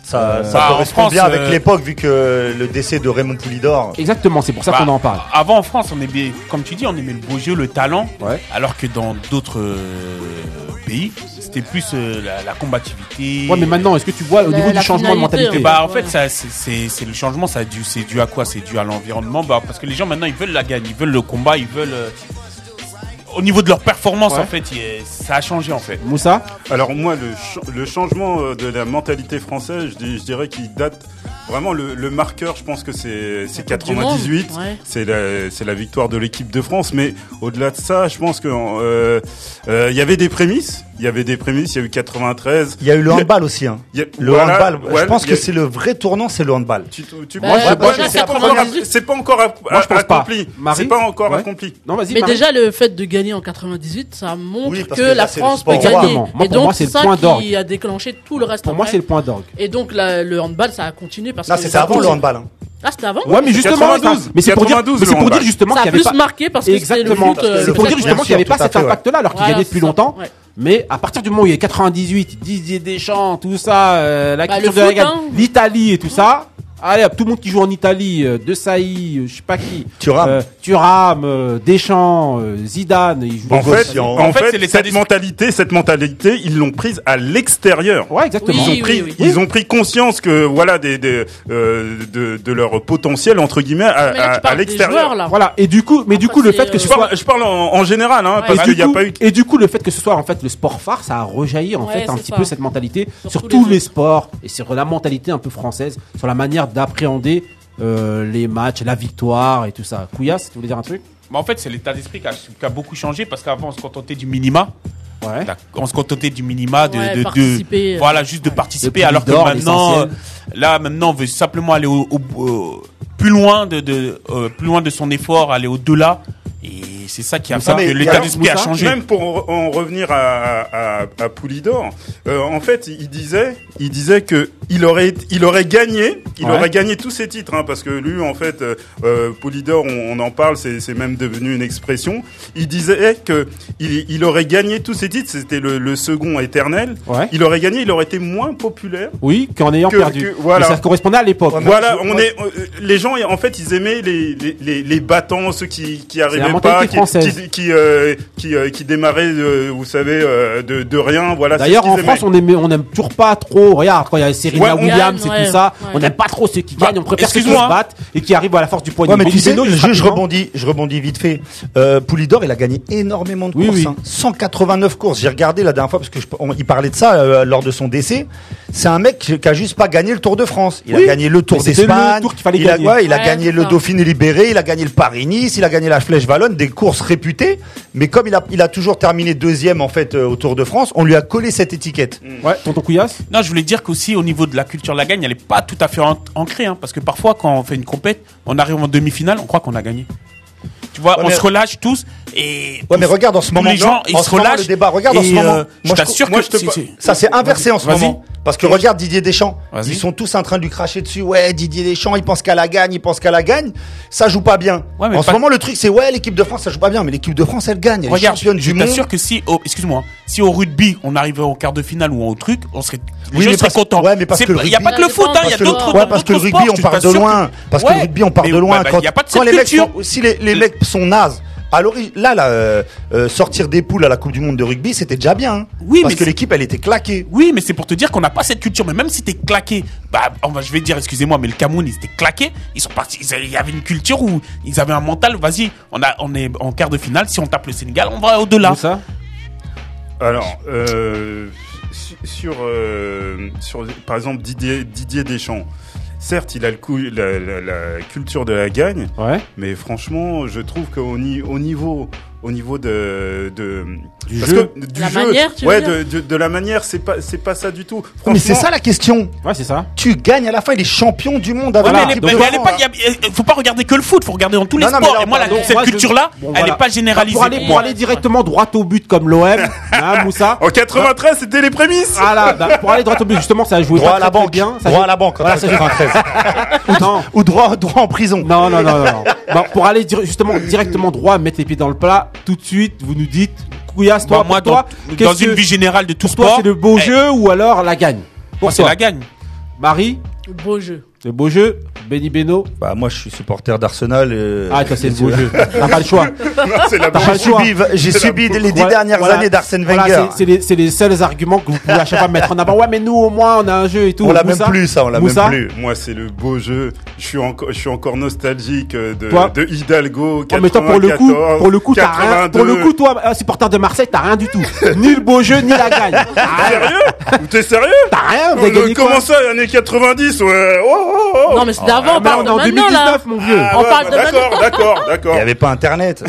Ça,
Euh,
ça
bah,
correspond
France,
bien avec
euh,
l'époque, vu que le décès de Raymond Poulidor.
Exactement, c'est pour ça
Bah,
qu'on en parle.
Avant en France, on aimait, comme tu dis, on aimait le beau jeu, le talent,
Ouais.
alors que dans d'autres euh, pays, c'était plus euh, la, la combativité.
Ouais, mais maintenant, est-ce que tu vois au
La-
niveau
la
du changement de mentalité?
Et bah en
Ouais.
fait ça c'est- c'est c'est le changement ça dû c'est dû à quoi? C'est dû à l'environnement bah parce que les gens maintenant ils veulent la gagne ils veulent le combat ils veulent euh, au niveau de leur performance
Ouais.
en fait ça a changé en fait
Moussa
Alors moi, le, ch- le changement euh, de la mentalité française, je, dis- je dirais qu'il date vraiment le, le marqueur. Je pense que c'est c'est
Coupe du Monde,
98.
ouais.
C'est la c'est la victoire de l'équipe de France. Mais au-delà de ça, je pense que euh, euh, il y avait des prémices. Il y avait des prémices. Il y a eu 93.
Il y a eu le handball aussi. Hein.
A-
Le
voilà,
handball,
ouais,
je pense
a-
que c'est le vrai tournant, c'est le handball.
Tu, tu,
Bah,
moi, je-
déjà,
moi, je- c'est pas encore,
98.
c'est pas encore
pense
accompli. C'est pas encore
Ouais.
accompli.
Non, vas-y.
Mais
Marie.
déjà, le fait de gagner en 98, ça montre
Oui,
que,
que là,
la France peut gagner.
Moi,
et donc,
c'est
ça
point
qui a déclenché tout le reste.
Pour moi, c'est le point d'orgue.
Et donc, la- le handball, ça a continué parce
Non,
que.
c'était avant le handball. hein.
Ah, c'était avant
Ouais, mais justement,
92,
ça- mais c'est pour dire,
92,
mais c'est
le
pour dire justement
Ça a
qu'il y avait
plus
pas.
marqué parce que c'était le
Exactement.
foot. euh,
C'est pour dire justement qu'il n'y avait pas cet impact-là alors qu'il
Voilà,
gagnait depuis
ça,
longtemps. Mais à partir du moment où il y a 98, Didier Deschamps, tout ça, euh, la
Bah,
culture de la
hein.
l'Italie et tout ça. Allez, hop, tout le monde qui joue en Italie, euh, De Sailly, euh, je sais pas qui,
Thuram.
euh, Thuram, euh, Deschamps, euh, Zidane, ils jouent
En fait, en,
En fait,
fait, cette mentalité, cette mentalité, ils l'ont prise à l'extérieur.
Ouais, exactement.
Ils ont
Oui,
pris,
oui, oui.
ils ont pris conscience que voilà des, des, euh, de, de leur potentiel entre guillemets à,
là,
l'extérieur.
Voilà. Et du coup, mais du coup, le fait que ce
Je
soit
parle, je parle en, en général, hein,
Ouais.
parce
et
qu'il
du
n'y a
coup-
pas eu.
Et du coup, le fait que ce soit en fait le sport phare, ça a rejailli en
Ouais,
fait un petit
ça.
peu cette mentalité
Sur
sur,
tous les
sports et sur la mentalité un peu française, sur la manière d'appréhender euh, les matchs, la victoire et tout ça. Couillasse, tu voulais dire un truc?
Mais en fait c'est l'état d'esprit qui a, qui a beaucoup changé parce qu'avant on se contentait du minima.
Ouais.
on se contentait du minima de,
Ouais,
de- de-
participer, euh,
voilà juste de participer alors que maintenant euh, là maintenant on veut simplement aller au, au- au- plus loin de, de euh, plus loin de son effort aller au delà et c'est ça qui a fait que l'état
a-
d'esprit a changé
Même pour en- en revenir à, à, à Poulidor, euh, en fait, il disait, il disait que il aurait, il aurait gagné, il
Ouais.
aurait gagné tous ses titres, hein, parce que lui, en fait, euh, euh, Poulidor, on, on en parle, c'est c'est même devenu une expression. Il disait que il, il aurait gagné tous ses titres, c'était le, le second éternel.
Ouais.
Il aurait gagné, il aurait été moins populaire.
Oui, qu'en ayant
Que-
perdu.
que- voilà.
Mais ça correspondait à l'époque.
Voilà, on est, euh, les gens, en fait, ils aimaient les, les, les, les battants, ceux qui, qui arrivaient pas, qui,
française.
qui, qui, euh, qui, euh, qui démarraient, euh, vous savez, euh, de, de rien. Voilà.
D'ailleurs, en France, on aimait, on aime toujours pas trop. Regarde, quand il y a Serena
Ouais,
Williams et
gagne,
tout ça,
ouais,
on
ouais.
n'aime pas trop ceux qui
Bah,
gagnent. On préfère ceux qui se battent et qui arrivent à la force du poignet.
Ouais, mais tu sais, je,
juste
je rebondis, je rebondis vite fait. Euh, Poulidor, il a gagné énormément de
Oui,
courses.
oui.
hein. 189 courses. J'ai regardé la dernière fois parce que je- on- il parlait de ça euh, lors de son décès. C'est un mec qui a juste pas gagné le Tour de France. Il
Oui.
a gagné le Tour d'Espagne. il ouais, il a
Ouais,
gagné le. Dauphiné libéré. Il a gagné le Paris-Nice. Il a gagné la Flèche Wallonne, des courses réputées. Mais comme il a, il a toujours terminé deuxième en fait euh, au Tour de France, on lui a collé cette étiquette.
Ouais, tonton Couillasse.
Non, je voulais dire qu'aussi au niveau de la culture de la gagne, elle est pas tout à fait an- ancrée, hein, parce que parfois quand on fait une compète, on arrive en demi-finale, on croit qu'on a gagné. Tu vois,
Ouais,
on
mais-
se relâche tous et
Ouais, mais regarde en ce moment,
les gens, ils se relâchent.
le débat, regarde en ce moment.
euh, je
Moi, je
que
je ça s'est inversé en ce moment. Parce que regarde Didier Deschamps. Ils sont tous en train de lui cracher dessus. Ouais, Didier Deschamps, il pense qu'à la gagne, il pense qu'à la gagne. Ça joue pas bien. En ce moment, le truc, c'est ouais, l'équipe de France, ça joue pas bien. Mais l'équipe de France, elle gagne. Elle
Regarde,
est championne
je
du monde.
t'assure que si, au- excuse-moi, si au rugby on arrivait en quart de finale ou au truc, on serait,
Oui, mais ouais, mais parce que
pas- il y a pas que le foot, hein, il y a d'autres.
que-
Ouais, parce que le rugby, on
je
part de loin.
que-
Parce que
Ouais,
le rugby, on part de loin.
bah,
Quand,
il y a pas de
quand
cette
les mecs si les, les mecs sont nazes, à l'origine, là, là, euh, euh, sortir des poules à la Coupe du Monde de rugby, c'était déjà bien. hein.
Oui,
parce
mais
que
c'est-
l'équipe, elle était claquée.
Oui, mais c'est pour te dire qu'on n'a pas cette culture. Mais même si t'es claqué, bah, on va, je vais dire, excusez-moi, mais le Cameroun, ils étaient claqués. Ils sont partis. ils avaient- Il y avait une culture où ils avaient un mental. Vas-y, on a, on est en quart de finale. Si on tape le Sénégal, on va au-delà.
ça
Alors, euh, su- sur, euh, sur, par exemple, Didier, Didier Deschamps. Certes, il a le coup, la, la- la culture de la gagne.
Ouais.
Mais franchement, je trouve qu'au ni- au niveau, au niveau de, de
Du
parce
jeu.
que du
La
jeu,
manière, tu veux
ouais,
dire
de, de, de la manière, c'est pas, c'est pas ça du tout.
Mais c'est ça la question.
Ouais, c'est ça.
Tu gagnes à la fin, il est champion du monde
Ouais,
avec
mais pas, y a- faut pas regarder que le foot, faut regarder dans tous les
Non, non, mais
sports.
là,
Et moi, la- cette culture-là,
Bon,
elle
voilà.
est pas généralisée.
Pour aller, pour
Moi.
aller directement droit au but comme l'OM, hein, Moussa.
en 93, c'était les prémices.
Voilà, bah, pour aller droit au but, justement, ça a joué
Droit à la banque.
bien.
Droit
joue-
à la banque.
Voilà, ça joue 93. non,
Ou droit, droit en prison.
non, non, non, non. Bon, pour aller justement directement droit, mettre les pieds dans le plat, tout de suite, vous nous dites, Couillasse, toi,
Bah, moi,
pour toi,
dans,
qu'est-ce
dans une
que-
vie générale de tout
pour toi,
sport,
c'est le beau
eh,
jeu ou alors la gagne? Pour
moi, c'est
toi,
la gagne.
Marie,
Beau jeu.
Le beau jeu, Benny Beno.
Bah, moi, je suis supporter d'Arsenal. euh,
Ah, toi, c'est le beau jeu. T'as pas le choix.
J'ai subi, les dix
Ouais,
dernières
voilà.
années d'Arsène Wenger.
c'est- c'est les, c'est les seuls arguments que vous pouvez à chaque fois mettre en avant. Ouais, mais nous, au moins, on a un jeu et tout.
On l'a même plus, ça, on l'a même plus.
Moi, c'est le beau jeu. Je suis encore, je suis encore nostalgique euh, de,
Toi
de Hidalgo.
Oh, mais toi, pour le coup,
94,
pour le coup, t'as rien.
82.
Pour le coup, toi, un supporter de Marseille, t'as rien du tout. ni le beau jeu, ni la gagne.
Sérieux? T'es sérieux?
T'as rien, vous avez
Euh, Comment ça, années 90 ouais. Oh, oh, oh.
Non, mais c'est d'avant, on
mais
parle de
est en
maintenant, là.
2019, mon vieux.
Ah
on
ouais,
parle
bah,
de
D'accord, d'accord, d'accord.
Il n'y avait pas Internet.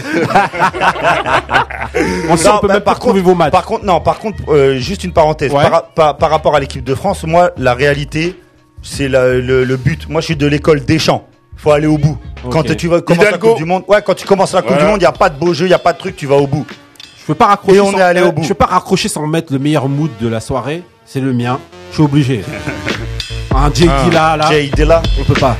On sait, on peut
bah,
même pas
par
trouver
contre-
vos matchs.
Par contre, non, par contre, euh, juste une parenthèse.
Ouais.
Par, par- par rapport à l'équipe de France, moi, la réalité, c'est la- le, le but. Moi, je suis de l'école Deschamps. Faut aller au bout. Quand tu vas commencer la. Coupe du Monde, ouais, quand tu commences la Coupe
Voilà.
du Monde, il y a pas de beau jeu, il y a pas de truc, tu vas au bout.
Je peux pas raccrocher.
Et on
sans-
est allé
euh,
au bout.
Je peux pas raccrocher sans mettre le meilleur mood de la soirée. C'est le mien. Je suis obligé. Un Jay
Ah,
Dilla, là.
Jay Dilla.
On peut pas.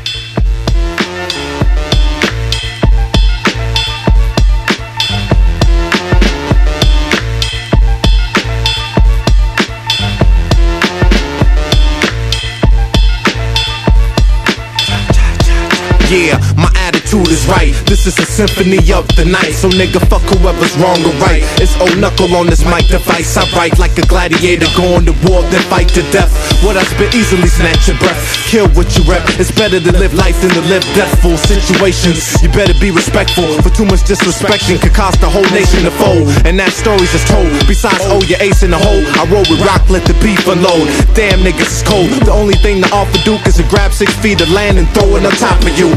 Yeah, my attitude is right. This is a symphony of the night. So nigga, fuck whoever's wrong or right. It's old knuckle on this mic device. I write like a gladiator, going to war, then fight to death. What I spit easily snatch your breath. Kill what you rep. It's better to live life than to live deathful situations. You better be respectful. For too much disrespecting could cost the whole nation to fold. And that story's just told. Besides, oh, your ace in the hole. I roll with rock, let the beef unload. Damn niggas is cold. The only thing to offer Duke is to grab six feet of land and throw it on top of you.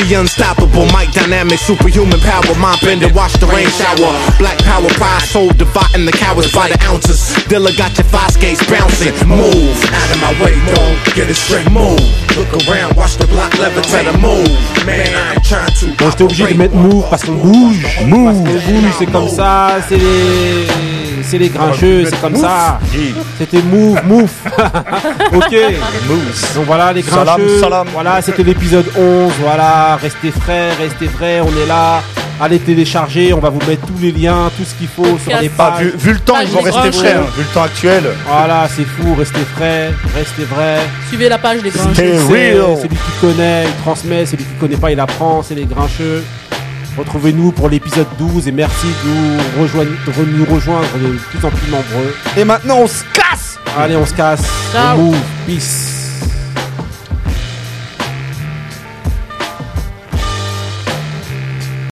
The unstoppable, mic dynamic, superhuman power, my bend and watch the rain shower. Black power, pride, soul dividing the cowards by the ounces. Dilla got your five skates bouncing. Move out of my way, dog. Get it straight, move. Look around, watch the block levitate move. Man, I ain't trying to.
Bon, j'étais obligé de mettre move parce qu'on bouge. Move. Parce qu'on bouge, c'est comme ça. C'est les. C'est les grincheux, c'est comme ça. C'était move, move. ok. Donc voilà, les
Salam,
grincheux.
salam.
Voilà, c'était l'épisode 11. Voilà, restez frais, restez vrais. On est là. Allez télécharger. On va vous mettre tous les liens, tout ce qu'il faut sur les
Bah,
pages.
vu, vu le temps, ils vont rester frais. hein. Vu le temps actuel.
Voilà, c'est fou. Restez frais, restez vrais.
Suivez la page des jeux.
C'est celui qui connaît, il transmet, celui qui connaît pas, il apprend, c'est les grincheux. Retrouvez-nous pour l'épisode 12 et merci de nous rejoindre, de nous rejoindre de plus en plus nombreux.
Et maintenant, on se casse.
Allez, on se casse.
Ciao.
On move. Peace.